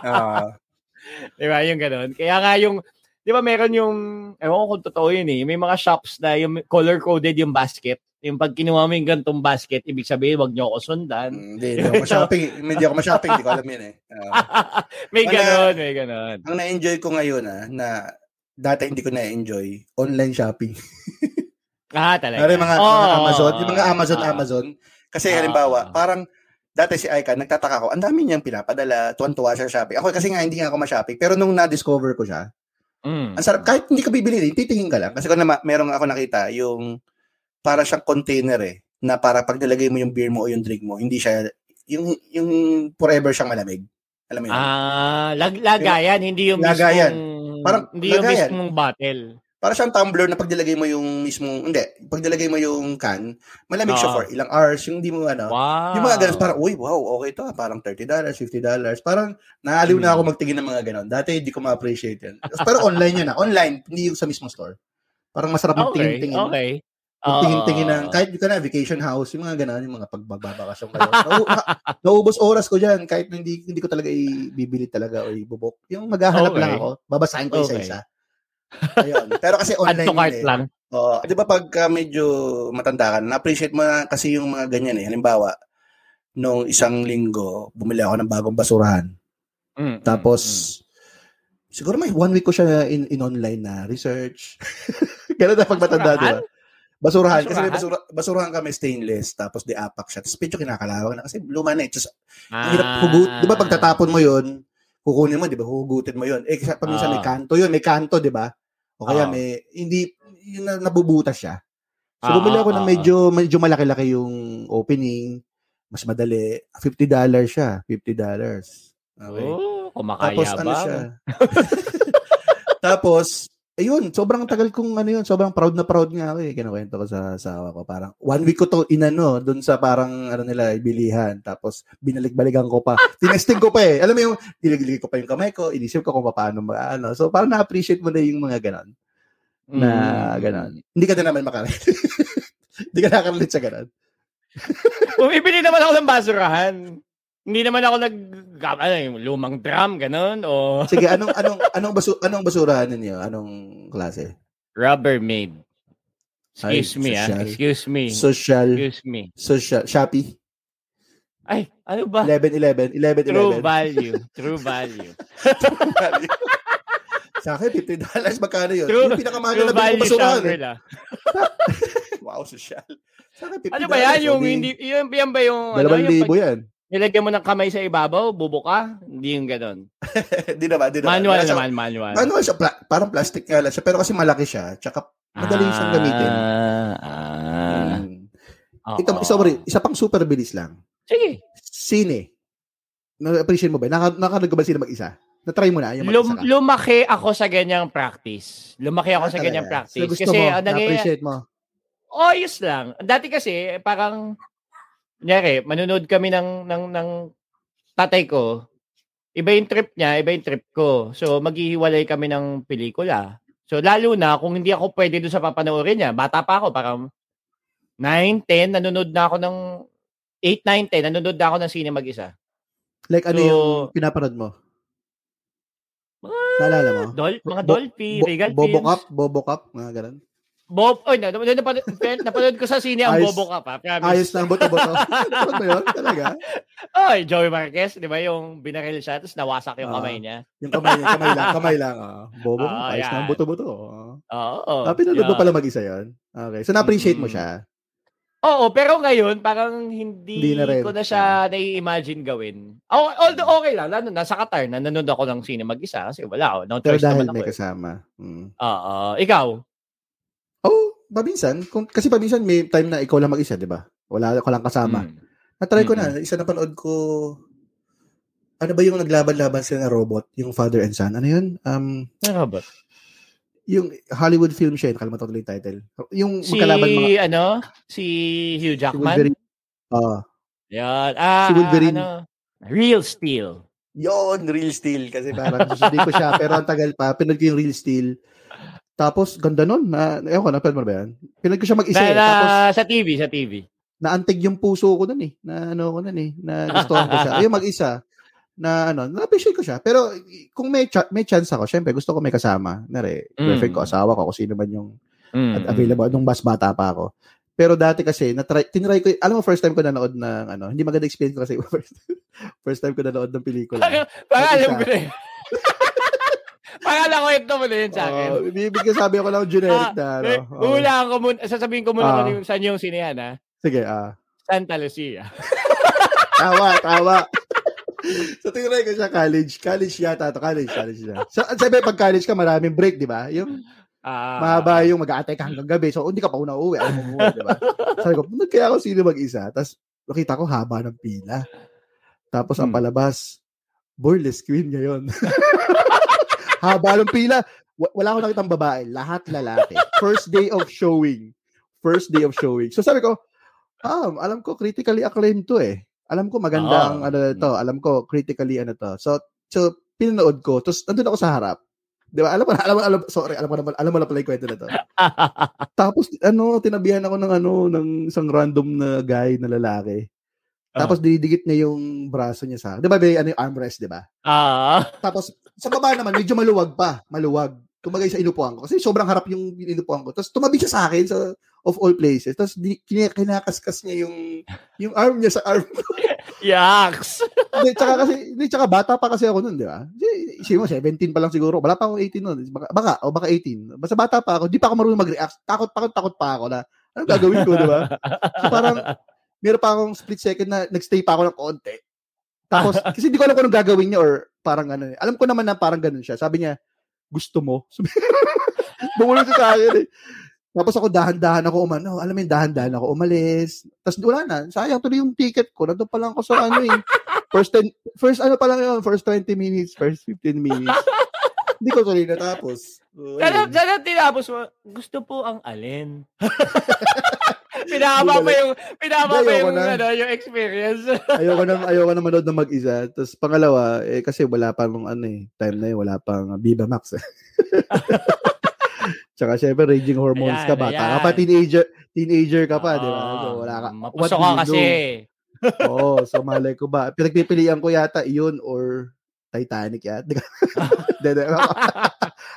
Ah, (laughs) Di ba? Yung ganun. Kaya nga yung, di ba meron yung, ewan ko kung totoo yun eh, may mga shops na yung color-coded yung basket. Yung pag kinuha mo yung gantong basket, ibig sabihin, wag nyo ako sundan. hindi, hindi ako ma-shopping. (laughs) Hindi ako ma-shopping, hindi ko alam yun eh. Ah. may ganon, may ganon. ang na-enjoy ko ngayon ah, na dati hindi ko na-enjoy, online shopping. Ah, talaga. Yung mga, Oo. mga Amazon, yung mga Amazon, Ah. Amazon. Kasi Ah. halimbawa, parang dati si Aika, nagtataka ko, ang dami niyang pinapadala, tuwan-tuwa siya shopping. Ako kasi nga hindi nga ako ma-shopping, pero nung na-discover ko siya, Mm. ang sarap, kahit hindi ka bibili din, titingin ka lang. Kasi kung na, meron ako nakita, yung para siyang container eh, na para pag nilagay mo yung beer mo o yung drink mo, hindi siya, yung, yung forever siyang malamig. Alam mo yun? Ah, lag lagayan, hindi yung Lagayan. mismong, Parang hindi yung lagayan. mismong bottle. Para siyang tumbler na pag nilagay mo yung mismong, hindi, pag nilagay mo yung can, malamig siya Oo. for ilang hours, yung hindi mo ano, Wow. Yung mga ganun, parang, uy, wow, okay to. ah. Parang $30, $50. Parang, naaliw na Hmm. ako magtingin ng mga ganun. Dati, hindi ko ma-appreciate yan. Pero online yun na. Online, hindi yung sa mismong store. Parang masarap Okay, magtingin-tingin. okay. Magtingin-tingin Oo. ng, kahit ka na, vacation house, yung mga ganun, yung mga pagbabakasyon kayo. Nau- na, naubos oras ko dyan, kahit hindi, hindi ko talaga ibibili talaga o ibubok. Yung maghahanap Okay. lang ako, babasahin ko Okay. isa-isa. Ayun. Pero kasi online to cart yun eh. lang. Oo. di ba pagka medyo matanda ka, na-appreciate mo na kasi yung mga ganyan eh. Halimbawa, nung isang linggo, bumili ako ng bagong basurahan. Mm, Tapos, mm, siguro may one week ko siya in, in online na research. (laughs) Ganun na pag matanda, di ba? Basurahan. Kasi may basura, basurahan kami stainless, tapos di-apak siya. Tapos medyo kinakalawang na kasi luma na eh. Tapos, mm. ang hirap hugut. Di ba pag tatapon mo yun, kukunin mo, di ba? Hugutin mo yun. Eh, kasi paminsan may Ah. kanto yun. May kanto, di ba? O kaya Ah. may, hindi, yun na, nabubutas siya. So, Ah, bumili ako ah, ng ah, medyo, medyo malaki-laki yung opening. Mas madali. $50 siya. $50. Okay. Oh, Tapos kumakaya ano ba? siya? (laughs) (laughs) Tapos, ayun, sobrang tagal kong ano yun, sobrang proud na proud nga ako eh. Kinukwento ko sa asawa ko. Parang, one week ko to inano, dun sa parang, ano nila, bilihan. Tapos, binalik-balikan ko pa. (laughs) Tinesting ko pa eh. Alam mo yung, niliglig ko pa yung kamay ko, inisip ko kung paano ano. So, parang na-appreciate mo na yung mga ganon. Na Mm. ganon. Hindi ka na naman makarelate. (laughs) Hindi ka nakarelate sa ganon. Bumibili naman ako ng basurahan. Hindi naman ako nag ano, yung lumang drum ganun o (laughs) Sige, anong, anong, anong, basu, anong basurahan ninyo? Anong klase? Rubbermaid. Excuse Ay, me, ah. Excuse me. Social, Excuse me. social, Shopee? Ay, ano ba? 11-11, 11-11. True value. True value. (laughs) Sa akin, $50 magkano yun? True- yung pinakamahal na ko value basurahan. Eh. Shangri-La. (laughs) wow, social. Sa akin, $50. Ano ba yan? Yung di, hindi, yung, yan ba yung, ano, Dalawang yung libo yan. Nilagyan mo ng kamay sa ibabaw, bubo ka? Hindi yung ganun. (laughs) Di naman, di naman. Manual Nasa- naman, manual. Manual siya, pla- parang plastic nga lang siya, pero kasi malaki siya, tsaka madali siyang gamitin. Ah, ah. Mm. Oo. Ito, isa, isa pang super bilis lang. Sige. Sine. Na-appreciate mo ba? Naka, nakanood ka ba sila mag-isa? Na-try mo na? Yung Lum- ka? lumaki ako sa ganyang practice. Lumaki ako Ah, sa ganyang practice. So, gusto kasi mo, nangyayari, na-appreciate mo. ayos lang. Dati kasi, parang, nyari, manunood kami ng, ng, ng tatay ko. Iba yung trip niya, iba yung trip ko. So, maghihiwalay kami ng pelikula. So, lalo na kung hindi ako pwede doon sa papanoorin niya. Bata pa ako, parang 9, 10, nanonood na ako ng 8, 9, 10, nanonood na ako ng sine mag-isa. Like, ano So, yung pinapanood mo? Naalala mo? Dol, mga Dolphy, Bo- Regal Bobo Films. Cup? Bobo Cup? Mga ganun. Bob, oy, na, na, napanood, napanood ko sa sine ang Ayos- Bobo ka pa. Promise. Ayos lang, boto-boto. (laughs) Ba yun? Talaga? Oy, Joey Marquez, di ba yung binaril siya tapos nawasak yung Ah. kamay niya. Yung kamay, yung kamay lang. Kamay lang. Oh. Bobo, Ah, ayos yan. lang, boto-boto. Oh. Oo. Ah, pinanood mo yeah. pala mag-isa yun? Okay. So, na-appreciate mo Mm. siya? Oo, pero ngayon, parang hindi, Hindi na rin. ko na siya nai-imagine gawin. Oh, although okay lang, lalo na sa Qatar, na nanonood ako ng sine mag-isa kasi wala ako. No Pero dahil naman may ako. eh. kasama. Mm. Oo. Ikaw? Oh, paminsan. Kung, kasi paminsan may time na ikaw lang mag-isa, di ba? Wala ko lang kasama. Mm. Na-try ko na. Isa na panood ko, ano ba yung naglaban-laban sila na robot? Yung father and son. Ano yun? Um, ba? yung Hollywood film siya, nakalimutan ko yung title. Yung Si, magkalaban mga ano? Si Hugh si Jackman? Wolverine. Ah, Yan. Ah, Si Wolverine. Ano? Real Steel. yon Real Steel. Kasi parang hindi ko siya, pero ang tagal pa. Pinod ko yung Real Steel. Tapos, ganda nun. Na, ewan ko, napanood mo ba yan? Pinod ko siya mag-isa Na, eh. Tapos, sa TV, sa TV. naantig yung puso ko nun eh. Na ano ko nun eh. Na gustuhan ko siya. (laughs) Ayun, mag-isa. Na ano, na-appreciate ko siya. Pero kung may cha- may chance ako, syempre gusto ko may kasama. Nare, Mm. girlfriend ko, asawa ko, kung sino man yung Mm, at available nung mas bata pa ako. Pero dati kasi, na-try, tinry ko, alam mo, first time ko nanood ng, ano, hindi maganda experience ko kasi (laughs) first, first time ko nanood ng pelikula. Parang, alam ko na yun. Parang alam ko ito mo na yun sa akin. Oh, bibig sabi ako lang generic na, ano. Eh, Oo. Hulaan ko muna, sasabihin ko muna Ah. kung saan yung sinehan, ha? Sige, ah. Santa Lucia. (laughs) Tawa, tawa. so, tinry ko siya college. College yata to College, college na. So, sabi, pag college ka, maraming break, di ba? Yung Ah, mahaba yung mag-aatay ka hanggang gabi. So, hindi ka pa una uwi. Alam mo di ba? Sabi ko, "Ba't kaya ako sino mag-isa? Tapos, nakita ko haba ng pila. Tapos, ang Hmm. palabas, burlesque queen ngayon. (laughs) haba ng pila. Wa- Wala akong nakitang babae. Lahat lalaki. First day of showing. First day of showing. So, sabi ko, ah, alam ko, critically acclaimed to eh. Alam ko, maganda ang Oo. ano to. Alam ko, critically ano to. So, so pinanood ko. Tapos, nandun ako sa harap. Di ba? Alam mo, alam mo, alam, sorry, alam mo na, alam mo na pala yung kwento na to. (laughs) Tapos, ano, tinabihan ako ng ano, ng isang random na guy na lalaki. Tapos, dinidikit niya yung braso niya sa, di ba, may ano yung armrest, di ba? Ah, Tapos, sa baba naman, medyo maluwag pa. Maluwag. Tumagay sa inupuan ko. Kasi sobrang harap yung inupuan ko. Tapos, tumabi siya sa akin sa, of all places. Tapos, kinakaskas niya yung, yung arm niya sa arm ko. (laughs) yaks! (laughs) Hindi, tsaka kasi, hindi, tsaka bata pa kasi ako nun, di ba? Isipin mo, 17 pa lang siguro. Wala pa akong 18 nun. Baka, baka, o baka 18. Basta bata pa ako, di pa ako marunong mag-react. Takot, takot, takot pa ako na, anong gagawin ko, di ba? So, parang, meron pa akong split second na nagstay pa ako ng konti. Tapos, (laughs) kasi hindi ko alam kung anong gagawin niya or parang ano. eh. Alam ko naman na parang ganun siya. Sabi niya, gusto mo? (laughs) Bumulong siya sa akin eh. Tapos ako dahan-dahan ako umano. Alam mo yung dahan-dahan ako umalis. Tapos wala na. Sayang tuloy yung ticket ko. Nandun pa lang ako sa ano eh. First 10, first ano pa lang yun. First 20 minutes. First 15 minutes. Hindi ko tuloy natapos. Sana, sana tinapos mo, gusto po ang alin. (laughs) pinahaba pa yung, pinahaba pa yung, na. ano, yung experience. (laughs) ayoko na ayoko na manood ng mag-isa. Tapos pangalawa, eh kasi wala pa nung ano eh, time na yun, wala pang Viva Max. Eh. (laughs) Tsaka syempre raging hormones Ayan, ka bata ka ayan. pa teenager teenager ka pa, di ba? So, wala ka. Mapuso what ka kasi. do? (laughs) Oo, so malay ko ba. Pinagpipilian ko yata iyon or Titanic yata. Ka-.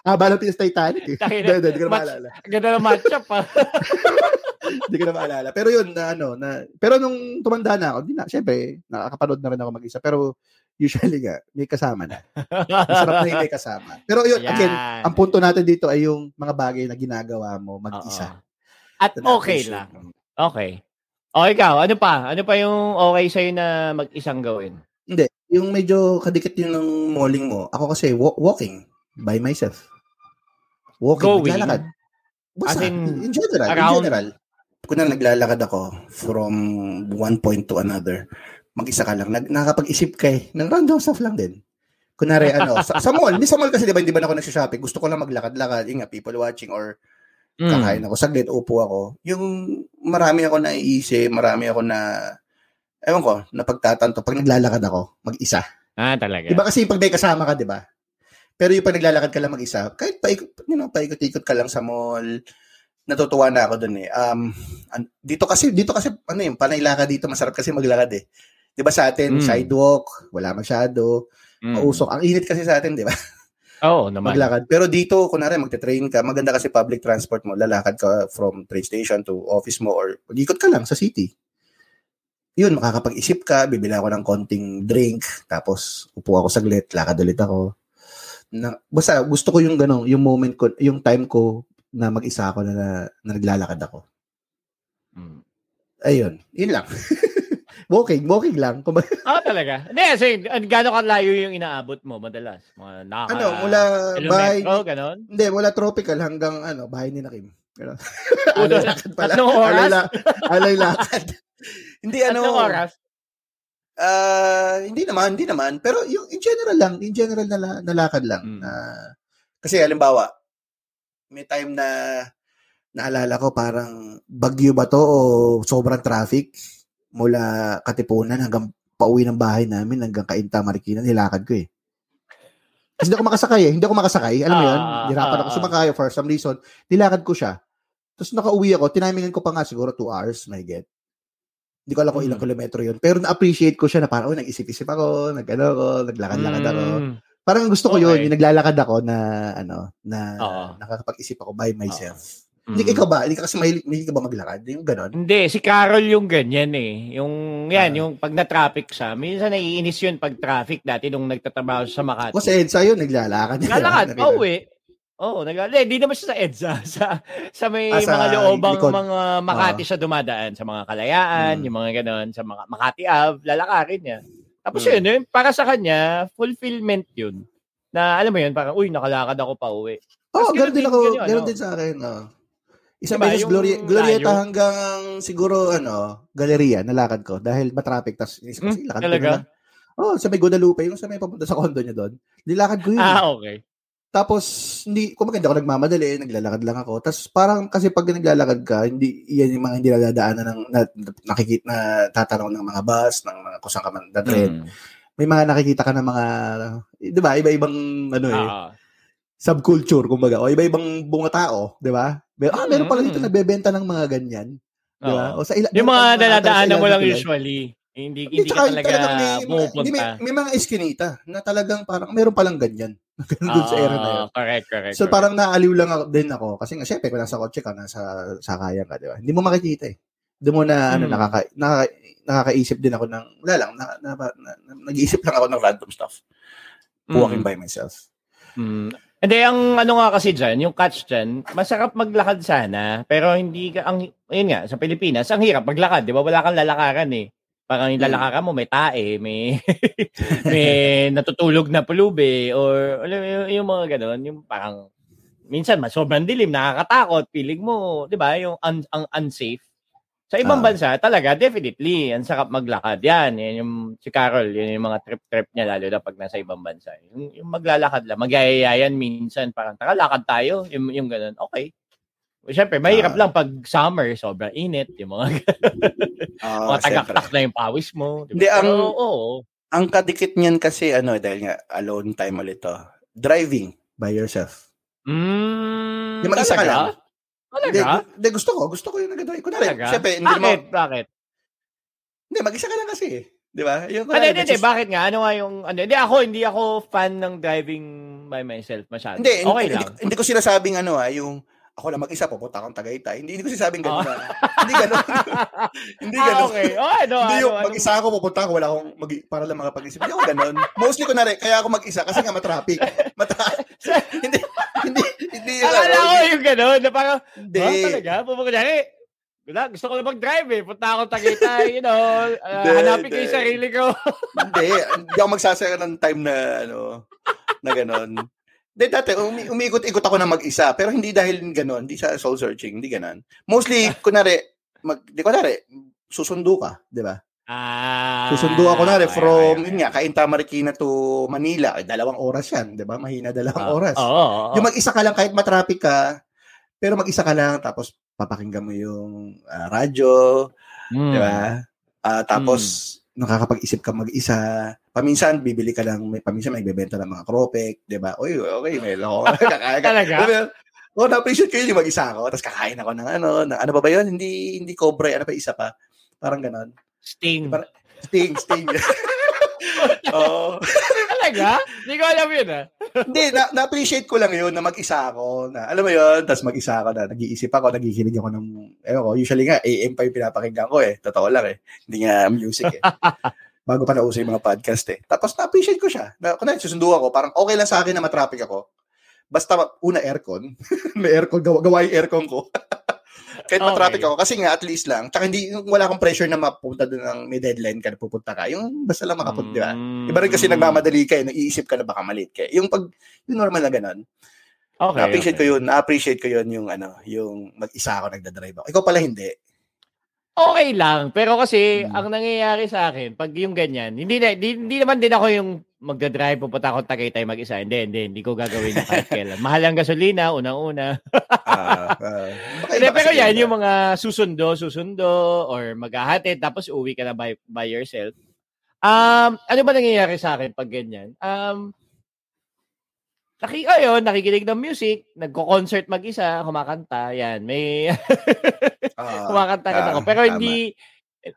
Ah, balong tinis Titanic eh. Tayo Hindi, ko na maalala. Ganda na matchup ah. Hindi ko na maalala. Pero yun, na ano, na, pero nung tumanda na ako, di na, syempre, nakakapanood na rin ako mag-isa. Pero usually nga, may kasama na. Masarap na yung may kasama. Pero yun, again, Ayan. ang punto natin dito ay yung mga bagay na ginagawa mo mag-isa. Oo. At Na okay na-appreciate lang. Okay. O ikaw, ano pa? Ano pa yung okay sa'yo na mag-isang gawin? Hindi. Yung medyo kadikit yun ng malling mo. Ako kasi, wa- walking by myself. Walking, Going? naglalakad. Basta, As in, in, general, around- in general. Kung na naglalakad ako from one point to another, mag-isa ka lang. Nag, nakakapag-isip ka eh. Ng random stuff lang din. Kunwari, ano, sa, sa mall. Hindi sa mall kasi, di ba, hindi ba ako nagsha-shopping? Gusto ko lang maglakad-lakad. Yung nga, people watching or Mm. kakain ako. Saglit, upo ako. Yung marami ako naiisip, marami ako na, ewan ko, napagtatanto. Pag naglalakad ako, mag-isa. Ah, talaga. Di ba kasi pag may kasama ka, di ba? Pero yung pag naglalakad ka lang mag-isa, kahit paikot, you know, paikot-ikot ka lang sa mall, natutuwa na ako dun eh. Um, dito kasi, dito kasi, ano yun, panay lakad dito, masarap kasi maglakad eh. Di ba sa atin, Mm. sidewalk, wala masyado, Mm. mausok. Ang init kasi sa atin, di ba? Oo naman. Maglakad. Pero dito, kunwari, magte-train ka, maganda kasi public transport mo, lalakad ka from train station to office mo or mag-ikot ka lang sa city. Yun, makakapag-isip ka, bibili ako ng konting drink, tapos upo ako saglit, lakad ulit ako. Na, basta gusto ko yung gano'n, yung moment ko, yung time ko na mag-isa ako na, na, na naglalakad ako. Mm. Ayun, yun lang. (laughs) walking, walking lang. Kung Ah, talaga. Hindi, kasi an- gaano kalayo yung inaabot mo madalas? Mga naka... ano, mula bahay, ganon? hindi, mula tropical hanggang ano, bahay ni Nakim. Ganun. Ulo, (laughs) alay lakad pala. tatlong oras? Alay, la- alay lakad. (laughs) hindi ano, Tatlong oras? ah, hindi naman, hindi naman. Pero yung in general lang, in general na, la- na lakad lang. Mm. Na, kasi halimbawa, may time na naalala ko parang bagyo ba to o sobrang traffic mula Katipunan hanggang pauwi ng bahay namin hanggang Kainta, Marikina, nilakad ko eh. Kasi hindi ako makasakay eh. Hindi ako makasakay. Alam mo yun? Ah, Hirapan ah, ako ah. sumakay for some reason. Nilakad ko siya. Tapos nakauwi ako. Tinamingan ko pa nga siguro two hours, may get. Hindi ko alam kung ilang Mm. kilometro yun. Pero na-appreciate ko siya na parang, oh, nag-isip-isip ako, nag-ano ako, naglakad-lakad ako. Mm. Parang gusto ko yun, Okay. yung naglalakad ako na, ano, na Oo. nakakapag-isip ako by myself. Mm. Hindi, ikaw ba? Hindi ka kasi mahilig, mahilig ka ba maglakad? Yung ganon? Hindi, si Carol yung ganyan eh. Yung, yan, Ah. yung pag na-traffic siya. Minsan naiinis yun pag traffic dati nung nagtatrabaho sa Makati. Kasi EDSA yun, naglalakad. Naglalakad, (laughs) Nakita- pauwi. Oo, naglalakad. Hindi naman siya sa EDSA. (laughs) Sa, sa may Ah, sa mga loobang likod. mga Makati siya dumadaan. Sa mga kalayaan, Mm. yung mga ganon. Sa mga Makati Ave, lalakarin niya. Tapos Mm. yun, yun, para sa kanya, fulfillment yun. Na alam mo yun, parang, uy, nakalakad ako pa uwi. Oo, oh, ganun din ako. Ganun ano? din sa akin. Oh. Isang Diba, beses, Gloria, Glorieta layo? hanggang siguro, ano, galeria, nalakad ko. Dahil matraffic, tapos inisip ko, Hmm, lakad ko na lang. Oh, sa may Guadalupe, yung sa may papunta sa condo niya doon. Nilakad ko yun. eh. Ah, okay. Tapos, hindi, kung maganda ako nagmamadali, naglalakad lang ako. Tapos, parang kasi pag naglalakad ka, hindi, yan yung mga hindi nadadaanan ng, na, nakikita, na tatanaw ng mga bus, ng mga kusang ka man. Mm. May mga nakikita ka ng mga, di ba, iba-ibang, ano eh, Ah, subculture, kumbaga, o iba-ibang bunga tao, di ba? Ah, meron pala dito Mm. nagbebenta ng mga ganyan. Di ba? O sa ila, Yung mga mga mo lang usually. Hindi, Hindi, hindi ka talaga talagang may, may, pumupunta. may, may mga eskinita na talagang parang meron palang ganyan. (laughs) Ganun dun sa era na yun. Ah, Correct, correct. So correct. parang naaliw lang ako, din ako kasi nga syempre kung nasa kotse ka, nasa sakayan ka, di ba? Hindi mo makikita eh. Doon mo na ano Hmm. nakaka, nakaka nakakaisip din ako ng wala lang na, na, na, na- nag-iisip lang ako ng random stuff. Walking Mm. by myself. Mm. Hindi, ang ano nga kasi dyan, yung catch dyan, masarap maglakad sana, pero hindi ka, ang, ayun nga, sa Pilipinas, ang hirap maglakad, di ba? Wala kang lalakaran eh. Parang yung Mm. mo, may tae, may, (laughs) may natutulog na pulubi, or alam mo, yung, yung mga ganon, yung parang, minsan, mas sobrang dilim, nakakatakot, feeling mo, di ba, yung un, ang unsafe. Sa ibang Ah. bansa, talaga, definitely, ang sarap maglakad. Yan, yan yung, si Carol, yun yung mga trip-trip niya, lalo na pag nasa ibang bansa. Yung, yung maglalakad lang, magyayayan minsan, parang, taka, lakad tayo, yung, yung ganun, okay. Siyempre, mahirap Ah. lang pag summer, sobrang init, yung mga, (laughs) Ah, mga tagaktak na yung pawis mo. Di Hindi, ba? ang- Pero, oo. Ang kadikit niyan kasi ano dahil nga alone time ulit to. Driving by yourself. Mm, Yung mag-isa ka lang. Talaga? hindi, gusto ko, gusto ko yung nag-drive. Kunwari, Talaga? syempre, hindi mo, Bakit? Bakit? hindi, mag-isa ka lang kasi. eh. Di ba? Yung, Hindi, kunwari, hindi, hindi. Bakit nga? Ano nga yung, ano, hindi ako, hindi ako fan ng driving by myself masyado. Hindi, okay hindi, lang. hindi, hindi ko sinasabing ano ah, yung ako lang mag-isa, pupunta akong Tagaytay. Hindi, hindi ko sinasabing gano'n. Ah. ah. hindi gano'n. (laughs) hindi ah, gano'n. okay. Oh, ano, Hindi ano, yung ano, mag-isa ako, pupunta ako, wala akong mag para lang makapag-isip. Hindi ako gano'n. Mostly ko na rin, kaya ako mag-isa kasi nga matraffic. Matra- (laughs) hindi, hindi, hindi Akala ano, ko yung gano'n, na parang, Hindi. ha, talaga? Pupunta niya, eh, Wala, gusto ko na mag-drive eh. Punta ako Tagaytay, you know. Uh, (laughs) Hindi, hanapin ko yung sarili ko. hindi, hindi ako magsasaya ng time na, ano, na ganon. Hindi, dati, umi- umiikot-ikot ako na mag-isa, pero hindi dahil ganon, hindi sa soul searching, hindi ganon. Mostly, kunwari, mag, di kunwari, susundo ka, di ba? Ah. Susundo ako na okay, from, okay, yun nga, Cainta Marikina to Manila. Eh, dalawang oras yan, di ba? Mahina dalawang Ah, oras. Oo. oo, oo. Yung mag-isa ka lang kahit matraffic ka, pero mag-isa ka lang, tapos papakinggan mo yung ah, radyo, Mm. di ba? Ah, tapos, nakakapag-isip ka mag-isa. Paminsan, bibili ka lang, may, paminsan may bebenta ng mga kropek, di ba? Uy, okay, may (laughs) loko. Kakain ka. Talaga? Yun? Oh, na-appreciate ko yun yung mag-isa ako. Tapos kakain ako ng ano, ng, ano ba ba yun? Hindi, hindi cobra, ano pa isa pa. Parang ganon. Sting. Parang- Sting, sting. (laughs) (laughs) Oo. Talaga? Hindi ko alam yun ah. Hindi, na, na-appreciate ko lang yun na mag-isa ako. Na, alam mo yun, tapos mag-isa ako na nag-iisip ako, nagikinig ako ng, ewan ko, usually nga, AM pa yung pinapakinggan ko eh. Totoo lang eh. Hindi nga music eh. (laughs) Bago pa nauso yung mga podcast eh. Tapos na-appreciate ko siya. Na, kung susundo ako, parang okay lang sa akin na matraffic ako. Basta una aircon. (laughs) May aircon, gawa, gawa yung aircon ko. (laughs) Kahit Okay. matraffic ako, kasi nga at least lang. Tsaka hindi, wala akong pressure na mapunta doon ng may deadline ka na pupunta ka. Yung basta lang makapunta, di ba? Mm. Iba rin kasi nagmamadali ka eh, nag-iisip ka na baka malit ka. eh. Yung pag, yung normal na ganun. Okay, na-appreciate okay. ko yun, na-appreciate ko yun yung ano, yung mag-isa ako nagdadrive ako. Ikaw pala hindi. Okay lang. Pero kasi, Mm. ang nangyayari sa akin, pag yung ganyan, hindi, na, hindi, hindi naman din ako yung magdadrive, pupunta ako Tagaytay mag-isa. Hindi, hindi. Hindi ko gagawin na kahit kailan. Mahal ang gasolina, unang-una. Ah, ah. Baka Hindi, pero yan, yun, yung mga susundo, susundo, or maghahatid, tapos uwi ka na by, by yourself. Um, ano ba nangyayari sa akin pag ganyan? Um, naki, ayun, nakikinig ng music, nagko-concert mag-isa, kumakanta, yan. May ah, (laughs) kumakanta rin ah, ako. Pero tama. hindi,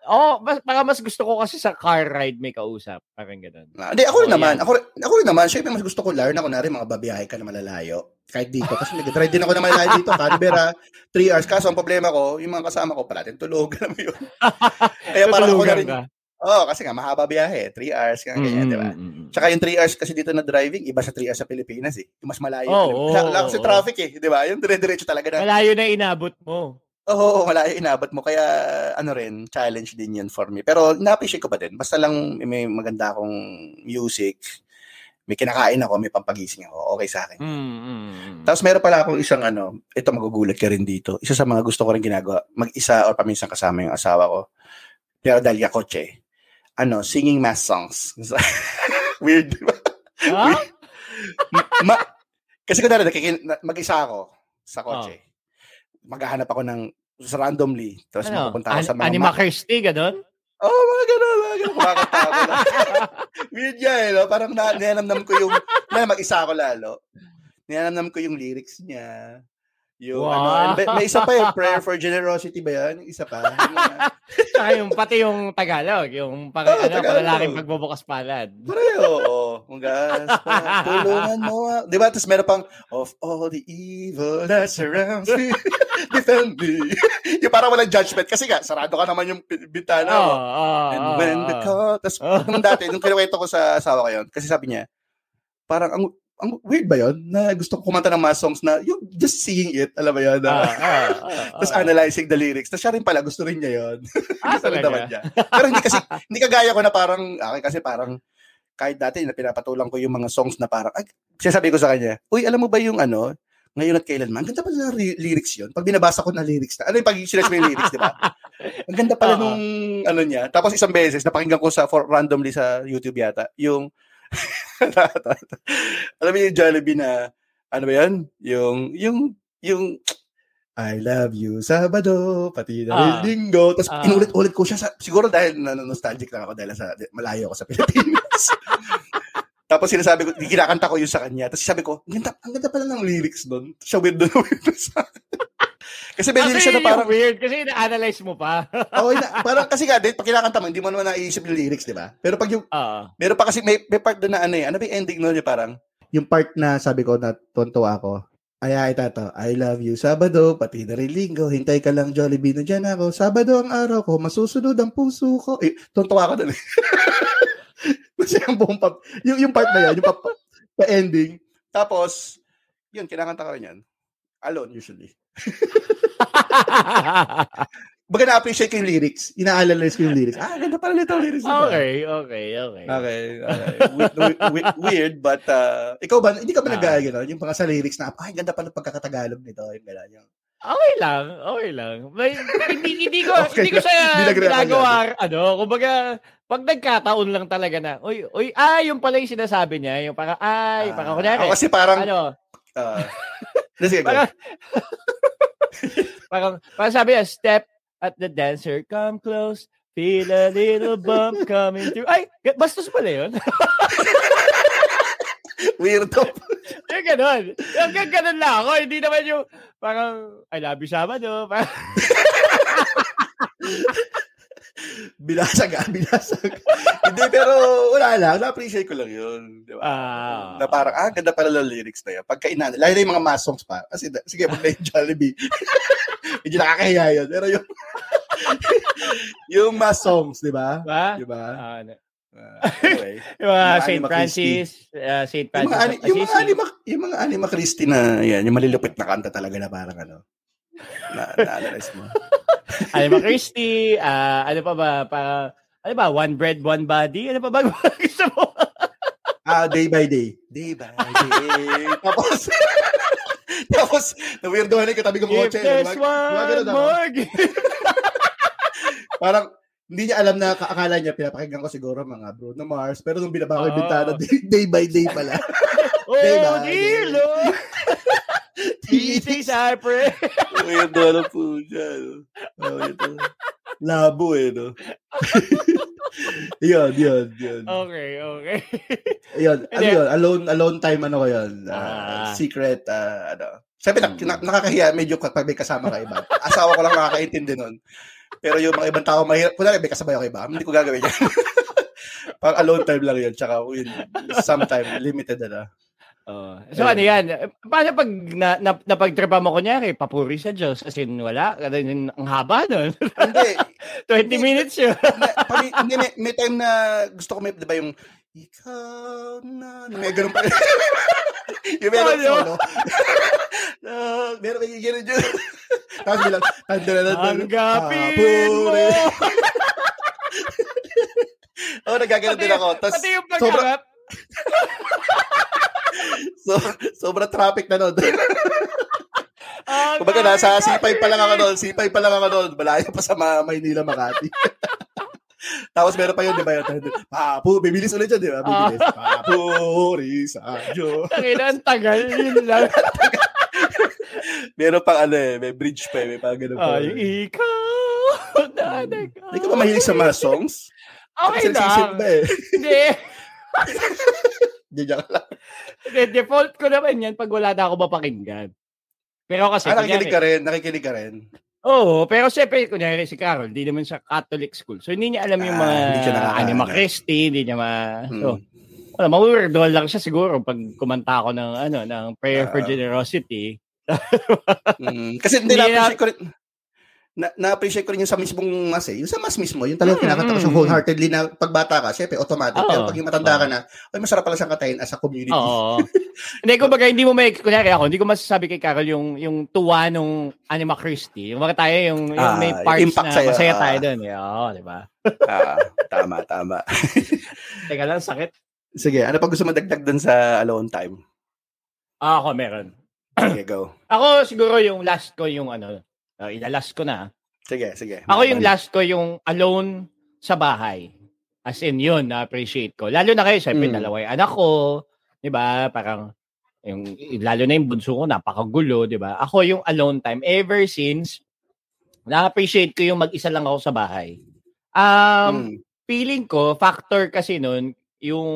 oh, mas, parang mas gusto ko kasi sa car ride may kausap. Parang ganun. Ah, Hindi, ako rin Oh, naman. yan. Ako, ako rin naman. Siyempre, mas gusto ko laro na kunwari mga babiyahe ka na malalayo. Kahit dito. Kasi nag-try din ako na malalayo dito. Canberra, 3 hours. Kaso ang problema ko, yung mga kasama ko, parating tulog. (laughs) Alam mo yun. Kaya parang ako na rin. ka. Oo, oh, kasi nga, mahaba biyahe. 3 hours. Kaya ganyan, Mm, di ba? mm, mm, mm. Tsaka yung 3 hours kasi dito na driving, iba sa 3 hours sa Pilipinas eh. Yung mas malayo. Oh, wala oo, kasi oo. traffic eh. Di ba? Yung dire-diretso talaga na. Malayo na inabot mo. Oo, oh, malayo inabot mo. Kaya, ano rin, challenge din yun for me. Pero, na-appreciate ko pa din. Basta lang may maganda akong music, may kinakain ako, may pampagising ako. Okay sa akin. Mm, mm, mm. Tapos meron pala akong isang ano, ito magugulat ka rin dito. Isa sa mga gusto ko rin ginagawa, mag-isa or paminsan kasama yung asawa ko. Pero dahil yakotse, ano, singing mass songs. (laughs) Weird, di ba? Ha? Ma- kasi kung nakikin, na- mag-isa ako sa kotse. Oh. Maghahanap ako ng sa randomly. Tapos Ano? mapupunta ako sa An- mga... Anima ma- Kirsty, ganun? oh, mga gano'n, mga gano'n. Kumakanta ako. Weird yan, (laughs) eh, no? Parang na, nilanamnam ko yung... Na, mag-isa ako lalo. Nilanamnam ko yung lyrics niya. Yung Wow. ano, ano ba- may isa pa yung prayer (laughs) for generosity ba yan? Isa pa. (laughs) Tsaka yung, pati yung Tagalog, yung pang, Oo, ano, Tagalog. panlalaking pagbubukas palad. Pareho, oo. Kung gas, tulungan mo. ah. Di ba? Tapos meron pang, of all the evil that surrounds me, defend me. (laughs) yung parang walang judgment. Kasi nga, sarado ka naman yung bintana mo. Oo, oo, And oo, when the call, tapos nung dati, nung kinuwento ko sa asawa ko yun, kasi sabi niya, parang ang ang weird ba yun? Na gusto ko kumanta ng mga songs na yung just singing it, alam mo yun? Ah, ah, ah, (laughs) tapos ah. analyzing the lyrics. Tapos siya rin pala, gusto rin niya yun. (laughs) Ah, gusto rin naman niya. Pero hindi kasi, hindi kagaya ko na parang, akin kasi parang, kahit dati na pinapatulang ko yung mga songs na parang, ay, sinasabi ko sa kanya, uy, alam mo ba yung ano, ngayon at kailanman, ang ganda pala ng lyrics yun. Pag binabasa ko na lyrics na, ano yung pag sinas mo yung lyrics, di ba? Ang ganda pala Oo. nung, ano niya. Tapos isang beses, napakinggan ko sa, for, randomly sa YouTube yata, yung, (laughs) alam mo yung Jollibee na, ano ba yan? Yung, yung, yung, I love you, Sabado, pati na Ah. linggo. Tapos Ah. inulit-ulit ko siya. Sa, siguro dahil na, nostalgic lang ako dahil sa, malayo ako sa Pilipinas. (laughs) Tapos sinasabi ko, kinakanta ko yun sa kanya. Tapos sabi ko, ang ganda, ang ganda pala ng lyrics doon. Siya weird doon, weird doon sa (laughs) Kasi may lyrics siya na parang, weird kasi na-analyze mo pa. (laughs) okay na, parang (laughs) kasi nga, din, pag kinakanta mo, hindi mo naman naiisip yung lyrics, di ba? Pero pag yung, Oo. meron pa kasi, may, may part doon na ano eh, ano ba yung ending noon yung parang, yung part na sabi ko na tonto ako, ay ay tato, I love you Sabado, pati na rin linggo, hintay ka lang Jollibee na dyan ako, Sabado ang araw ko, masusunod ang puso ko. Eh, tonto ako doon eh. Kasi ang buong pa, yung, yung part na yan, yung pa, pa ending, tapos, yun, kinakanta ko rin yan. Alone, usually. (laughs) baga na-appreciate ko yung lyrics. Inaalala ko yung lyrics. Ah, ganda pala nito lyrics. nito. Okay, okay, okay. Okay, okay. We- we- we- weird, but uh, ikaw ba, hindi ka ba Ah. nag gano'n? Yung mga sa lyrics na, ay, ganda pala pagkakatagalog nito. Yung gano'n. Yung, Okay lang, okay lang. May, hindi, hindi ko, (laughs) Okay hindi ko siya ginagawa, ano, kumbaga, pag nagkataon lang talaga na, uy, uy, ah, yung pala yung sinasabi niya, yung parang, ay, parang kunyari, Ako kasi parang, ano, uh, (laughs) sige, parang, (laughs) parang, parang sabi niya, step at the dancer, come close, feel a little bump coming through. Ay, bastos pala yun. (laughs) Weirdo. (laughs) yung ganun. Yung gan- ganun lang ako. Hindi naman yung, parang, I love you, Sabado. (laughs) Parang, Binasag ah, binasag. Hindi, pero wala lang. Na-appreciate ko lang yun. Di ba? Ah. na parang, ah, ganda pala ng lyrics na yan. Pagka ina, lalo na yung mga mass songs pa. Kasi, sige, pag na yung Jollibee. Medyo nakakahiya yun. Pero yung, yung mass songs, di ba? ba? Di ba? Ah, ano. Uh, anyway. (laughs) yung mga Mga St. Francis, uh, St. Yung Francis mga, ani- yung mga anima, yung mga anima Christie na, yan, yung malilupit na kanta talaga na parang ano, na, na-analyze mo. (laughs) Anima Christie, ah, ano pa ba, para, ano ba, one bread, one body? Ano pa ba (laughs) gusto mo? Ah, day by day. Day by day. tapos, tapos, na-weirdohan ko tabi kong If kotse. there's Gumag- gumagano one more. Parang, hindi niya alam na akala niya pinapakinggan ko siguro mga Bruno Mars pero nung binaba ko yung Oo. bintana day, day by day pala (laughs) oh, Diba? dear Lord. Eating Cypress. weirdo ano po siya no? oh, ito. labo eh no (laughs) yun yun yun Okay, okay. (laughs) yun ano yun alone alone time ano ko yun Ah, Ah. secret ah, ano sabi na, Hmm. na, nakakahiya medyo kapag may kasama ka iba asawa ko lang nakakaintindi nun pero yung mga ibang tao mahirap kunwari may kasabay ako iba hindi ko gagawin yan (laughs) pang alone time lang yun tsaka yun, sometime limited na Oh. So ano yan? Paano pag na, na, napagtripa mo kunyari, papuri sa Diyos? As in, wala. Ang haba nun. hindi (laughs) 20 minutes yun. na, hindi, may, may time na gusto ko may, di ba yung, ikaw na, (laughs) may ganun pa. (laughs) yung meron solo. (laughs) uh, meron may ganun yun. Tapos bilang, Tanggapin mo! Oo, oh, nagagano'n din ako. Tapos, Pati yung sobra, so, sobra traffic na nun. Ang Kumbaga, nasa galing. C5 pa lang ako doon. C5 pa lang ako doon. Malayo pa sa Ma- Maynila, Makati. Tapos meron pa yun, di ba? Yun, Papu, bibilis ulit yun, di ba? Bibilis. Papuri sa Diyos. Tangina, ang tagal. Yun lang. (laughs) Meron pang ano eh, may bridge pa eh, may pang ganun pa. Ay, ikaw. Nanay ka. Hindi ka ba mahilig sa mga songs? Okay lang. eh. Hindi. (laughs) Hindi joke lang. Hindi, default ko naman yan pag wala na ako mapakinggan. Pero kasi, Ah, nakikinig ka rin, nakikinig ka rin. Oo, pero siyempre, kunyari si Carol, di naman sa Catholic school. So, hindi niya alam yung Ah, mga hindi siya nakaka- anima Christi, hindi niya ma... Hmm. So, wala, mawirdoan lang siya siguro pag kumanta ako ng, ano, ng Prayer for Ah. Generosity. (laughs) Mm, kasi hindi Hindi na-appreciate ko rin. Na, na-appreciate ko rin yung sa mismong mas eh. Yung sa mas mismo, yung talagang Mm, kinakanta ko siya mm. wholeheartedly na pagbata ka, syempre automatic. Oo. Pero pag yung matanda ka na, ay masarap pala siyang katayin as a community. Oo. (laughs) hindi, kumbaga, hindi mo may, kunyari ako, hindi ko masasabi kay Carol yung, yung tuwa nung Anima Christi. Yung mga tayo, yung, yung Ah, may yung parts impact na sa'yo, masaya ah. tayo doon. Eh. Oo, di ba? ah, tama, tama. (laughs) Teka lang, sakit. Sige, ano pa gusto mo dagdag dun sa alone time? Ah, ako meron. Sige, go. (clears throat) Ako siguro yung last ko yung ano, uh, ilalast ko na. Sige, sige. Ako yung last ko yung alone sa bahay. As in yun, na-appreciate ko. Lalo na kayo, syempre, Mm. dalawa yung anak ko. Di ba? Parang, yung, lalo na yung bunso ko, napakagulo, di ba? Ako yung alone time. Ever since, na-appreciate ko yung mag-isa lang ako sa bahay. Um, Mm. feeling ko, factor kasi nun, yung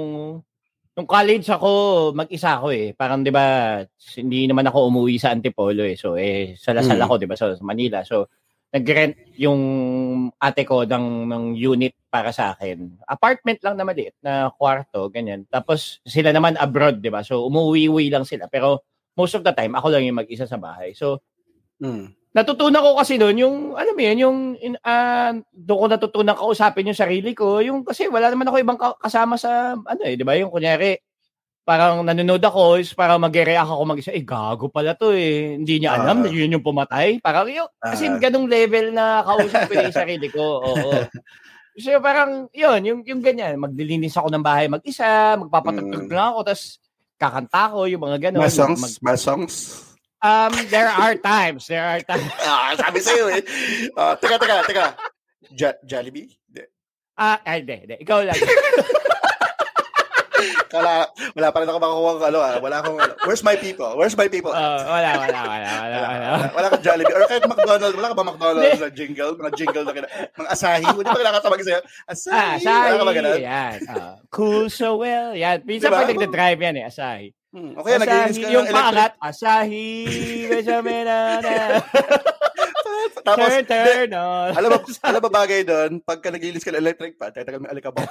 nung college ako, mag-isa ako eh. Parang 'di ba, hindi naman ako umuwi sa Antipolo eh. So eh sa Lasal Mm. ako 'di ba sa sa Manila. So nag-rent yung ate ko ng, ng unit para sa akin. Apartment lang na maliit na kwarto, ganyan. Tapos sila naman abroad, 'di ba? So umuwi-uwi lang sila. Pero most of the time ako lang yung mag-isa sa bahay. So Mm. Natutunan ko kasi noon yung alam mo yun yung in, ah, doon ko natutunan kausapin yung sarili ko yung kasi wala naman ako ibang ka- kasama sa ano eh di ba yung kunyari parang nanonood ako, is parang mag-react ako mag-isa, eh, gago pala to eh. Hindi niya alam Ah. na yun yung pumatay. Parang yun, kasi Ah. ganong level na kausap ko yung sarili ko. (laughs) Oo. So parang, yun, yung, yung ganyan, maglilinis ako ng bahay mag-isa, magpapatugtog Mm. lang ako, tapos kakanta ko, yung mga ganon. Bad songs? Mag- Bad songs? Um, there are times, there are times. (laughs) Ah, sabi sa'yo eh. Ah, teka, teka, teka. Ja- Jollibee? Ah, ay, hindi, hindi. Ikaw lang. (laughs) Kala, wala pa rin ako makukuha ng ano ah. Wala akong, ano. where's my people? Where's my people? Oh, wala, wala, wala, wala, wala. Wala, wala kang Jollibee. Or kahit McDonald's. Wala ka ba McDonald's na jingle? Mga jingle na kina, mga asahi. Hindi ba kinakatabag sa'yo? Asahi. Ah, Wala ka ba Asahi. ganun? Yan. Ah, cool so well. Yan. Minsan Diba? pag nagda-drive yan eh, Asahi. Hmm. O kaya naglinis ka ng yung electric. paangat, Asahi, na. (laughs) Tapos, turn, turn on. alam mo, alam mo bagay doon, pagka naglinis ka ng electric pan, tayo tagal may alikabok. (laughs)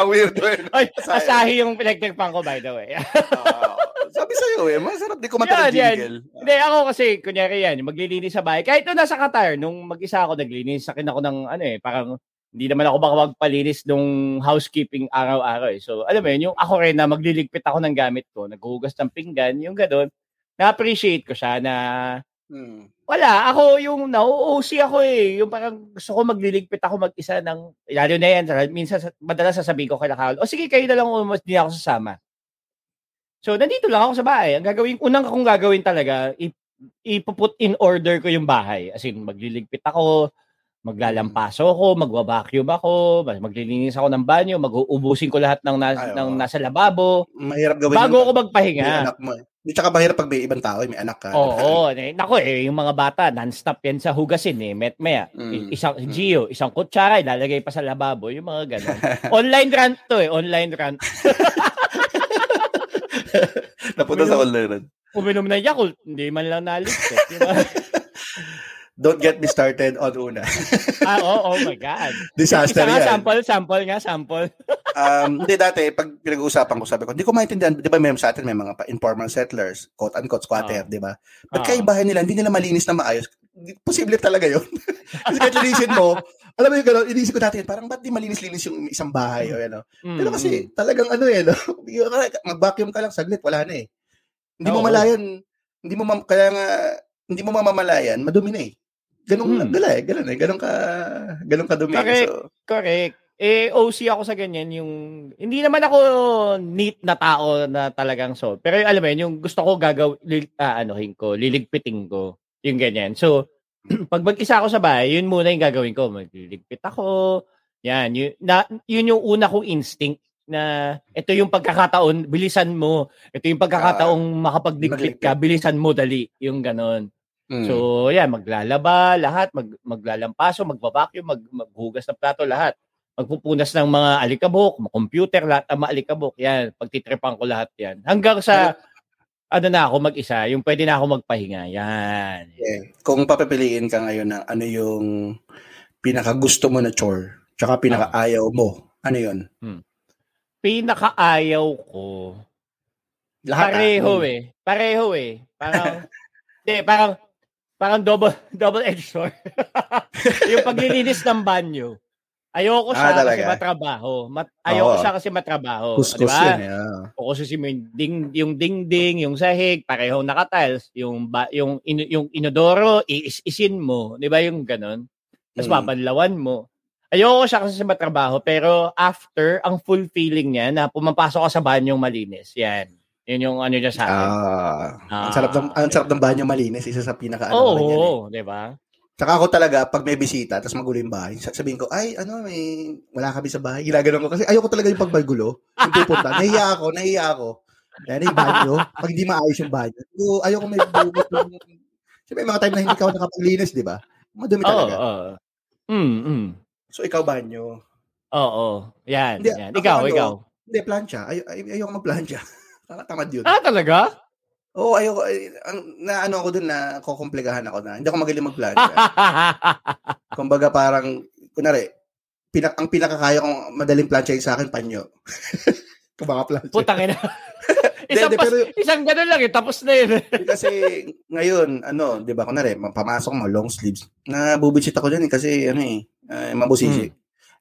Ang weirdo eh. Ay, Asahi. Yung pinagtagpan ko by the way. Ah, sabi sa'yo eh, masarap di kumanta ng Yan, yan. jingle. Hindi, ako kasi, kunyari yan, maglilinis sa bahay. Kahit nung nasa Qatar, nung mag-isa ako naglinis, sakin ako ng, ano eh, parang, hindi naman ako baka magpalinis nung housekeeping araw-araw eh. So, alam mo yun, yung ako rin na magliligpit ako ng gamit ko, naghuhugas ng pinggan, yung gano'n, na-appreciate ko siya na Hmm. wala, ako yung nauusi ako eh. Yung parang gusto ko magliligpit ako mag-isa ng, lalo na yan, minsan sa- madalas sasabihin ko kay Nakal, o sige kayo na lang umas, hindi ako sasama. So, nandito lang ako sa bahay. Ang gagawin, unang kong gagawin talaga, i- ipuput in order ko yung bahay. As in, magliligpit ako, maglalampaso ako, magwa-vacuum ako, mag- maglilinis ako ng banyo, mag-uubusin ko lahat ng, nas- Ay, ng oo. nasa lababo, Mahirap gawin bago ako pag may magpahinga. anak mo eh. Di tsaka mahirap pag may ibang tao, eh, may anak ka. Oo, eh, nako eh, yung mga bata, non-stop yan sa hugasin eh, met maya. Mm. Isang Mm. Gio, isang kutsara, ilalagay pa sa lababo, yung mga ganun. online rant to eh, online rant. (laughs) Napunta sa online rin. Uminom ng Yakult, hindi man lang naligtas. di ba? (laughs) Don't get me started on una. (laughs) ah, oh, oh my God. Disaster Isa nga, yan. sample, sample nga, sample. (laughs) Um, hindi dati, pag pinag-uusapan ko, sabi ko, hindi ko maintindihan, di ba may sa atin may mga pa- informal settlers, quote-unquote squatter, Ah. di ba? Ba't yung bahay nila, hindi nila malinis na maayos? Posible talaga yun. (laughs) Kasi kahit linisin mo, alam mo yung gano'n, inisip ko dati, parang ba't di malinis-linis yung isang bahay o ano? Mm, Pero kasi talagang ano eh, no? mag-vacuum ka lang saglit, wala na eh. Hindi mo Oo. malayan, hindi mo, mam- kaya nga, hindi mo mamamalayan, madumi na eh. Ganun Hmm. dala eh, ganun eh, ganun ka, ganun ka dumi. Correct. So, Correct. Eh, OC ako sa ganyan, yung, hindi naman ako neat na tao na talagang so. Pero alam mo yun, yung gusto ko gagaw, li, ah, anuhin ko, liligpitin ko, yung ganyan. So, (clears throat) pag mag-isa ako sa bahay, yun muna yung gagawin ko. Magliligpit ako, yan, yun, na, yun yung una kong instinct na ito yung pagkakataon, bilisan mo. Ito yung pagkakataong makapagligpit ka, bilisan mo dali. Yung ganon. Mm. So, yan, maglalaba, lahat, mag, maglalampaso, magbabacuum, mag, maghugas ng plato, lahat. Magpupunas ng mga alikabok, mga computer, lahat ng mga alikabok. Yan, pagtitripan ko lahat yan. Hanggang sa, ano na ako mag-isa, yung pwede na ako magpahinga. Yan. Eh, kung papipiliin ka ngayon ng ano yung pinaka-gusto mo na chore, tsaka pinaka-ayaw mo, ano yun? Pinakaayaw ko, Lahat pareho ah. eh. Pareho eh. Parang, (laughs) hindi, parang, parang double, (laughs) double-edged sword. (laughs) yung paglilinis ng banyo. Ayoko siya Ah, kasi talaga? matrabaho. Mat, ayoko Oo. siya kasi matrabaho. Kuskus di ba? yun eh. ah. Kukususin mo yung, ding, yung dingding, yung sahig, parehong nakatiles, yung, ba, yung, in, yung inodoro, iis-isin mo. Di ba yung ganon? Tapos Mm. papanlawan mo. Ayoko siya kasi matrabaho, pero after, ang full feeling niya na pumapasok ka sa banyong malinis. Yan. Yun yung ano niya sa akin. Ah, Ah, ang sarap ng ang sarap ng banyo malinis, isa sa pinaka ano Oo, ko rin yan, eh. di ba? Tsaka ako talaga pag may bisita tapos magulo yung bahay, sabihin ko, ay ano, may wala kami sa bahay. Ginaganon ko kasi ayoko talaga yung pag magulo. Yung pupunta, (laughs) nahiya ako, nahiya ako. Yan yung banyo, pag hindi maayos yung banyo. So, ayoko may yung Siyempre, may mga time na hindi ka ako nakapaglinis, di ba? Madumi Oo, talaga. oo. Mm, mm. So, ikaw banyo. Oo, yan, Hindi, yan. ako Ikaw, ano, ikaw. Hindi, plancha. Ay, ay, ayoko magplancha. (laughs) Nakatamad yun. Ah, talaga? Oo, ayoko. Ay, ang, na ano ako dun na kukomplikahan ako na. Hindi ako magaling magplancha. (laughs) Kumbaga parang, kunwari, pinak, ang pinakakaya kong madaling plancha sa akin, panyo. (laughs) Kung baka. Putang ina. (laughs) isang, Hindi, pas, pero- isang ganun lang eh, tapos na yun. kasi ngayon, ano, di ba, kunwari, pamasok mo, long sleeves. Nabubitsit ako dyan eh, kasi ano eh, uh, mabusisi.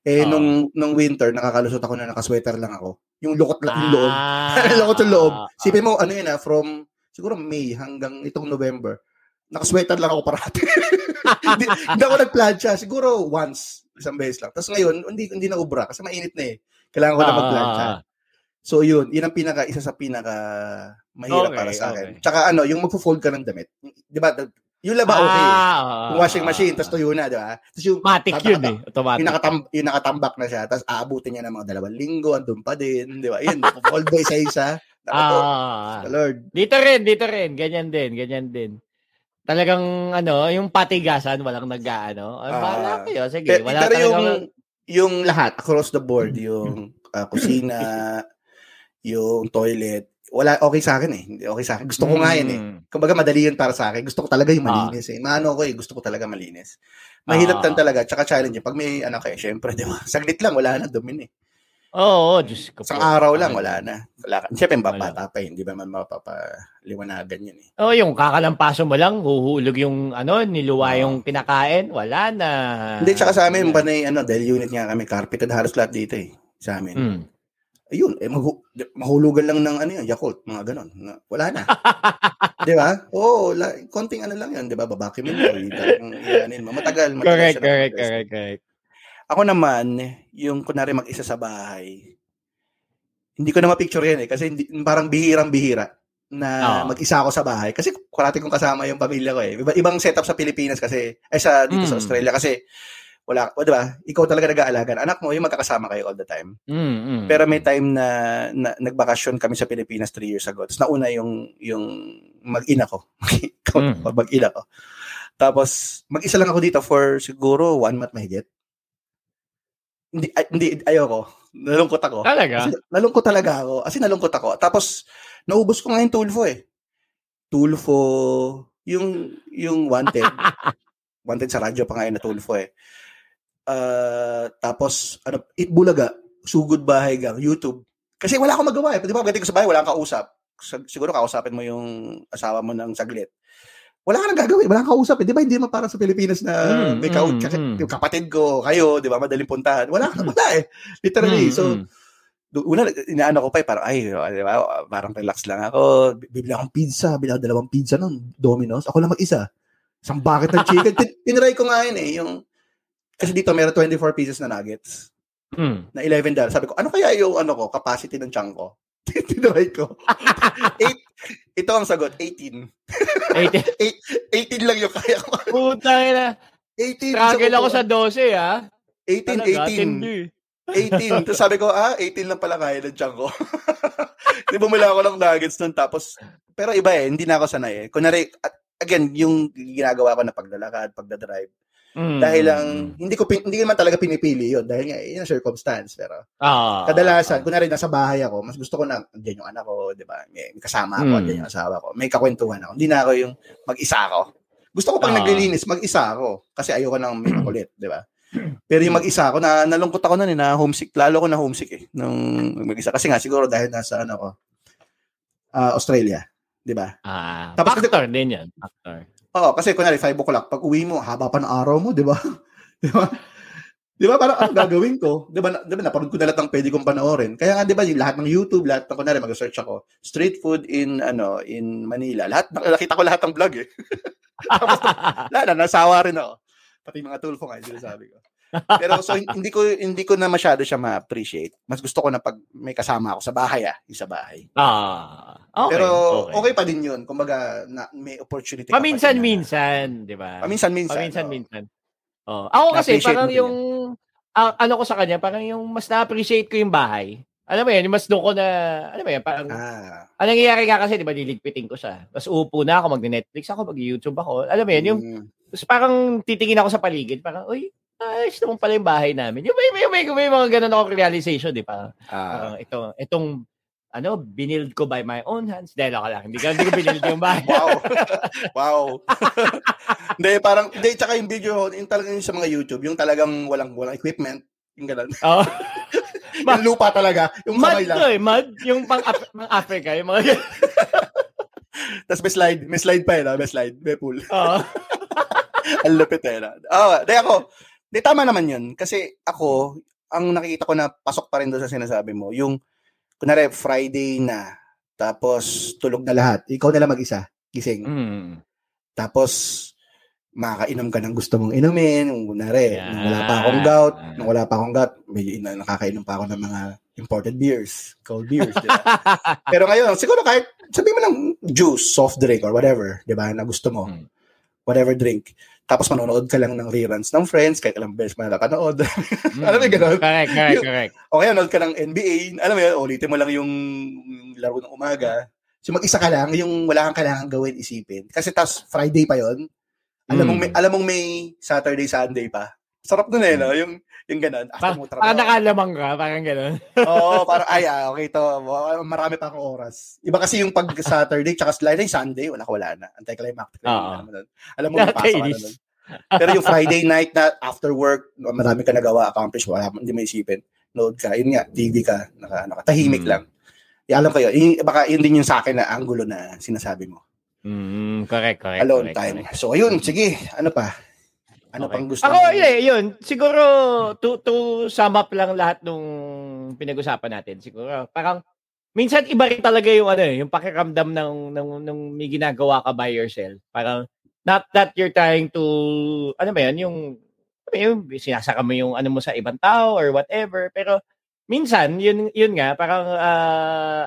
Eh, Oo. nung, nung winter, nakakalusot ako na nakasweater lang ako. Yung lukot lang, yung loob. Ah, (laughs) lukot yung loob. Sipin mo, ano yun ah, from, siguro May hanggang itong November, nakasweater lang ako parati. (laughs) hindi, hindi ako nagplancha. Siguro once, isang beses lang. Tapos ngayon, hindi, hindi na ubra kasi mainit na eh. Kailangan ko na magplancha. ah. So yun, yun ang pinaka, isa sa pinaka mahirap Okay, para sa akin. okay. Tsaka ano, yung magfo-fold ka ng damit. Di ba? Yung laba okay. Ah, Yung washing machine, tapos tuyo na, di ba? Tapos yung, Matic yun eh. Automatic. yung, nakatam, yung nakatambak na siya, tapos aabutin niya ng mga dalawang linggo, andun pa din, di ba? Yun, ba isa-isa? Naku (laughs) po, Ah, Lord. dito rin, dito rin. Ganyan din, ganyan din. Talagang ano, yung patigasan, walang nag-ano. Ay, Ah. bahala kayo. Sige, Pero, wala pero yung, yung lahat, across the board, yung ah, (laughs) kusina, yung toilet, wala, okay sa akin eh. Hindi okay sa akin. Gusto ko nga yan eh. Mm. Kumbaga madali yun para sa akin. Gusto ko talaga yung Ah. malinis eh. Maano ko eh, gusto ko talaga malinis. Mahirap Ah. tan talaga, tsaka challenge. Pag may ano kayo, syempre, di ba? (laughs) Saglit lang, wala na dumi eh. Oo, oh, Diyos ko. Isang araw lang, wala na. Wala ka. Siyempre, Wala. bata pa eh. Hindi ba man mapapaliwanagan yun eh. Oh, yung kakalampaso mo lang, huhulog yung ano, niluwa Oo. yung pinakain, wala na. Hindi, tsaka sa amin, panay, ano, dahil unit nga kami, carpeted halos lahat dito eh. Sa amin. Mm. Ayun, eh, maghu- mahulugan lang ng ano yun, Yakult, mga ganon. Na, wala na. (laughs) di ba? Oo, la, konting ano lang yan, di ba? Babakimin mo, talagang ianin mo. Matagal, matagal Correct, correct, correct, correct. Ako naman, yung kunwari mag-isa sa bahay, hindi ko na ma-picture yan eh, kasi hindi, parang bihirang-bihira na Oo. mag-isa ako sa bahay. Kasi kurati kong kasama yung pamilya ko eh. Iba, ibang setup sa Pilipinas kasi, ay sa dito sa Mm. Australia kasi, wala, o diba, ikaw talaga nag-aalaga. Anak mo, yung magkakasama kayo all the time. Mm, mm. Pero may time na, na nagbakasyon kami sa Pilipinas three years ago. Tapos nauna yung, yung mag-ina ko. (laughs) Mm. mag-ina ko. Tapos, mag-isa lang ako dito for siguro one month mahigit. Hindi, ay, hindi, ayoko. Nalungkot ako. Talaga? Kasi nalungkot talaga ako. Kasi nalungkot ako. Tapos, naubos ko nga yung Tulfo eh. Tulfo, yung, yung wanted. (laughs) wanted sa radyo pa ngayon na Tulfo eh. Ah, tapos, ano, Itbulaga, Sugod Bahay Gang, YouTube. Kasi wala akong magawa eh. Di ba, pagdating ko sa bahay, wala kang kausap. Sa- Siguro kausapin mo yung asawa mo ng saglit. Wala ka nang gagawin, wala kang kausap eh. Di ba, hindi naman parang sa Pilipinas na Mm, may ka- mm, kasi mm. kapatid ko, kayo, di ba, madaling puntahan. Wala, wala eh. Literally. Mm, so, mm. una, inaano ko pa eh, parang, ay, di ba, parang relax lang ako. Bibili akong pizza, bibili ako dalawang pizza nun, Domino's. Ako lang mag-isa. Isang bucket ng chicken. (laughs) Tin- Tinry ko nga yun eh, yung, kasi dito meron 24 pieces na nuggets Mm. na 11 dollars. Sabi ko, ano kaya yung ano ko, capacity ng chunk ko? (laughs) Tinry ko. Eight, ito ang sagot, 18. Ay, 18 lang yung kaya ko. puta na. 18. Struggle ako ko, sa 12, ah. 18, Talaga, 18. tindi. 18. Tapos sabi ko, ah, 18 lang pala kaya ng tiyan ko. (laughs) Di bumila ako ng nuggets nun. Tapos, pero iba eh, hindi na ako sanay eh. Kunwari, again, yung ginagawa ko na paglalakad, pagdadrive. Mm. Dahil lang, hindi ko, hindi ko naman talaga pinipili yun. Dahil nga, yun ang circumstance. Pero, Ah. kadalasan, kunwari nasa bahay ako, mas gusto ko na, andyan yung anak ko, di ba? May, kasama ako, Mm. andyan yung asawa ko. May kakwentuhan ako. Hindi na ako yung mag-isa ako. Gusto ko pag Ah. naglilinis, mag-isa ako. Kasi ayoko nang may (clears throat) makulit, di ba? Pero yung mag-isa ako, na, nalungkot ako nun eh, na homesick. Lalo ko na homesick eh, nung mag-isa. Kasi nga, siguro dahil nasa, ano ko, ah, Australia. Di ba? Ah, Tapos- factor din yan. Factor. Oo, kasi kunwari, 5 o'clock, pag uwi mo, haba pa ng araw mo, di ba? (laughs) di ba? Di ba, parang ano gagawin ko? Di ba, na- di ba, napanood ko na lahat ng pwede kong panoorin. Kaya nga, di ba, yung lahat ng YouTube, lahat ng, kunwari, mag-search ako, street food in, ano, in Manila. Lahat, nakita ko lahat ng vlog eh. (laughs) Tapos, lahat na, nasawa rin ako. Pati mga tulfo nga, yung sabi ko. Pero so hindi ko hindi ko na masyado siya ma-appreciate. Mas gusto ko na pag may kasama ako sa bahay ah, sa bahay. ah, okay. Pero okay. okay. pa din 'yun. Kumbaga na, may opportunity ka Paminsan-minsan, di ba? Paminsan-minsan. Paminsan-minsan. Oh. Ako kasi, parang yung, ah, ano ko sa kanya, parang yung mas na-appreciate ko yung bahay. Alam mo yan, mas doon ko na, alam mo yan, parang, Ah. anong nangyayari nga kasi, di ba, liligpitin ko siya. Tapos upo na ako, mag-Netflix ako, mag-YouTube ako. Alam mo yan, yung, Mm. tapos parang titingin ako sa paligid, parang, uy, ayos naman pala yung bahay namin. Yung may, may, may, may mga ganun ako realization, di ba? Ah. Parang ito, itong, ano, binild ko by my own hands. Dahil ako lang, hindi ko, hindi ko binild yung bahay. Wow. (laughs) wow. (laughs) Hindi, parang, hindi, tsaka yung video, yung talagang yung sa mga YouTube, yung talagang walang, walang equipment, yung ganun. (laughs) Oh. yung lupa talaga, yung Mud kamay lang. to eh, mud. Yung pang, Af- pang Africa, yung mga Tapos may slide, may slide pa eh, no? may slide, may pool. Oo. Ang lupit eh. No? Oh, di ako, di tama naman yun. Kasi ako, ang nakikita ko na pasok pa rin doon sa sinasabi mo, yung, kunwari, Friday na, tapos tulog na lahat. Ikaw na lang mag-isa, gising. Mm. Tapos, makakainom ka ng gusto mong inumin. Kung kunwari, Yeah. nung wala pa akong gout, nung wala pa akong gout, may ina- nakakainom pa ako ng mga imported beers, cold beers, di ba? (laughs) Pero ngayon, siguro kahit, sabi mo lang juice, soft drink, or whatever, di ba, na gusto mo. Mm. Whatever drink. Tapos manonood ka lang ng reruns ng Friends, kahit ilang beses mo na nakanood. Mm. (laughs) Alam mo yung ganun? Correct, correct, Yung- correct. o kaya nanood ka ng NBA, alam mo yun, ulitin mo lang yung laro ng umaga. So mag-isa ka lang, yung wala kang kailangan gawin, isipin. Kasi tas Friday pa yon alam mong Mm. may, alam mong may Saturday, Sunday pa. Sarap nun eh, no? Yung, yung ganun. After Pa- mo parang trabaho. nakalamang ka, parang gano'n. Oo, (laughs) parang, ay, ah, okay to. Marami pa akong oras. Iba kasi yung pag Saturday, tsaka Friday, Sunday, wala ka, wala na. Anticlimactic. Oo. Alam mo nun. Alam mo, may pasok ka na nun. Pero yung Friday night na after work, marami ka nagawa, accomplish, wala, hindi mo isipin. Load ka. Yun nga, TV ka, naka, naka, tahimik Mm. lang. Eh, alam ko yun. Yung- baka yun din yung sa akin na angulo na sinasabi mo. Mm, correct, correct. Alone correct, time. correct. So, ayun, sige. Ano pa? Ano Okay. pang gusto Ako, mo? yun, yun. Siguro, to, to sum up lang lahat nung pinag-usapan natin. Siguro, parang, minsan iba rin talaga yung, ano, eh, yung pakiramdam ng, ng, ng may ginagawa ka by yourself. Parang, not that you're trying to, ano ba yan, yung, ano yung sinasaka mo yung ano mo sa ibang tao or whatever. Pero, minsan, yun, yun nga, parang, ah,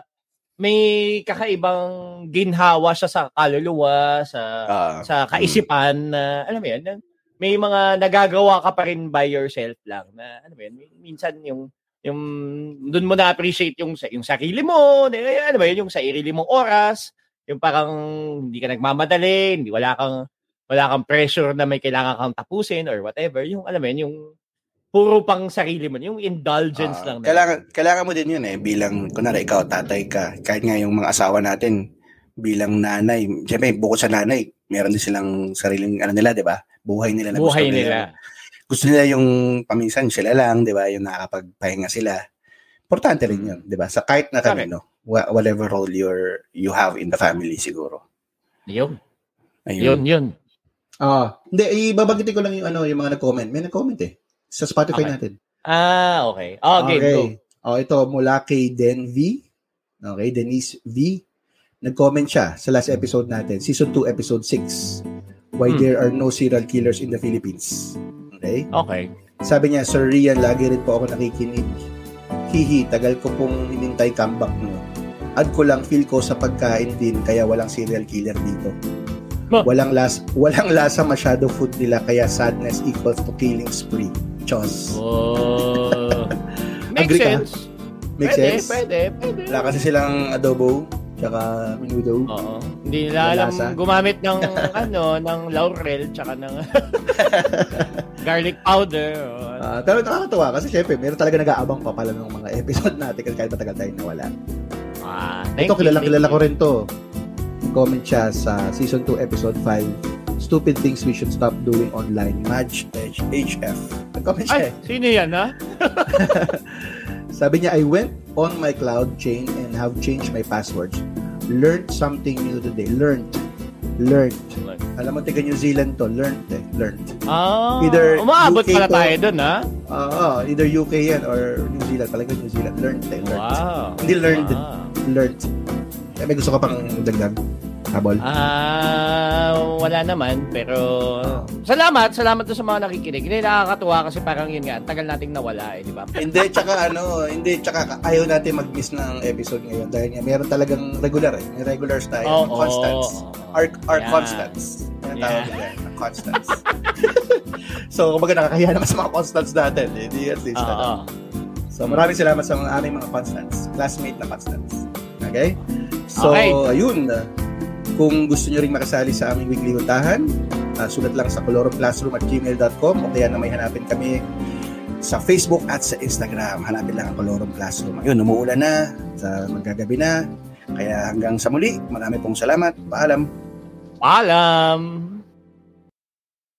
may kakaibang ginhawa siya sa kaluluwa, sa Ah, sa kaisipan na alam mo yun, na may mga nagagawa ka pa rin by yourself lang na ano mo yun, minsan yung yung doon mo na appreciate yung sa- yung sarili mo, eh, ano ba yun, yung sa sarili mong oras, yung parang hindi ka nagmamadali, hindi wala kang wala kang pressure na may kailangan kang tapusin or whatever, yung alam mo yun, yung puro pang sarili mo, yung indulgence Ah, lang. na- kailangan, kailangan mo din yun eh, bilang, kunwari, ikaw, tatay ka, kahit nga yung mga asawa natin, bilang nanay, siyempre, bukod sa nanay, meron din silang sariling, ano nila, di ba? Buhay nila na buhay gusto nila. Gusto nila yung paminsan sila lang, di ba? Yung nakakapagpahinga sila. Importante rin yun, di ba? Sa kahit na kanino, wha- whatever role you're, you have in the family siguro. Yun, Ayun. yun, yun. Ah, hindi ibabanggitin ko lang yung ano, yung mga nag-comment. May nag-comment eh sa Spotify Okay. natin. Ah, okay. Oh, game, go. Oh, ito mula kay Den V. Okay, Denise V. Nag-comment siya sa last episode natin, season 2, episode 6. Why Hmm. there are no serial killers in the Philippines. Okay? Okay. Sabi niya, Sir Rian, lagi rin po ako nakikinig. Hihi, tagal ko pong hinintay comeback mo. Add ko lang feel ko sa pagkain din kaya walang serial killer dito. Huh. Walang las walang lasa masyado food nila kaya sadness equals to killing spree. Chos. Oh. (laughs) Makes Agree ka? sense. Make pwede, sense? Pwede, pwede. Wala kasi silang adobo, Tsaka menudo. Oo. Hindi nila alam gumamit ng (laughs) ano, ng laurel tsaka ng (laughs) garlic powder. o ano. Ah, pero nakakatawa kasi syempre, meron talaga nag-aabang pa pala ng mga (laughs) episode natin kasi kahit matagal tayo nawala. Ah, Ito, kilala, kilala ko rin to. Comment siya sa season 2, episode 5. Stupid things we should stop doing online. Madge H- HF. Nag-comment siya Ay, eh. sino yan, ha? Sabi niya, I went on my cloud chain and have changed my passwords. Learned something new today. Learned. Learned. Alam mo, taga New Zealand to. Learned eh. Learned. Ah, Either umaabot UK pala to- tayo dun, ha? Oo, either UK yan or New Zealand. Talaga New Zealand. Learned eh. Learned. Wow. Hindi learned. Wow. Learned. Eh, may gusto ka pang dagdag? Habol? Ah, wala naman, pero salamat, salamat doon sa mga nakikinig. Hindi nakakatuwa kasi parang yun nga, ang tagal nating nawala eh, di ba? hindi, tsaka ano, hindi, tsaka ayaw natin mag-miss ng episode ngayon dahil nga meron talagang regular eh. May regulars tayo. Oo. constants. Our, our Yan. constants. Yan Yan. tawag nila. ang Constants. (laughs) so, kumbaga nakakahiya naman sa mga constants natin. eh. Hindi at least. Oo. ano. So, maraming salamat sa mga aming mga constants. Classmate na constants. Okay? So, Okay. ayun. Kung gusto nyo rin makasali sa aming weekly huntahan, uh, sulat lang sa coloroclassroom at gmail.com o kaya na may hanapin kami sa Facebook at sa Instagram. Hanapin lang ang Colorum Classroom. Ayun, umuulan na, sa magagabi na. Kaya hanggang sa muli, marami pong salamat. Paalam. Paalam!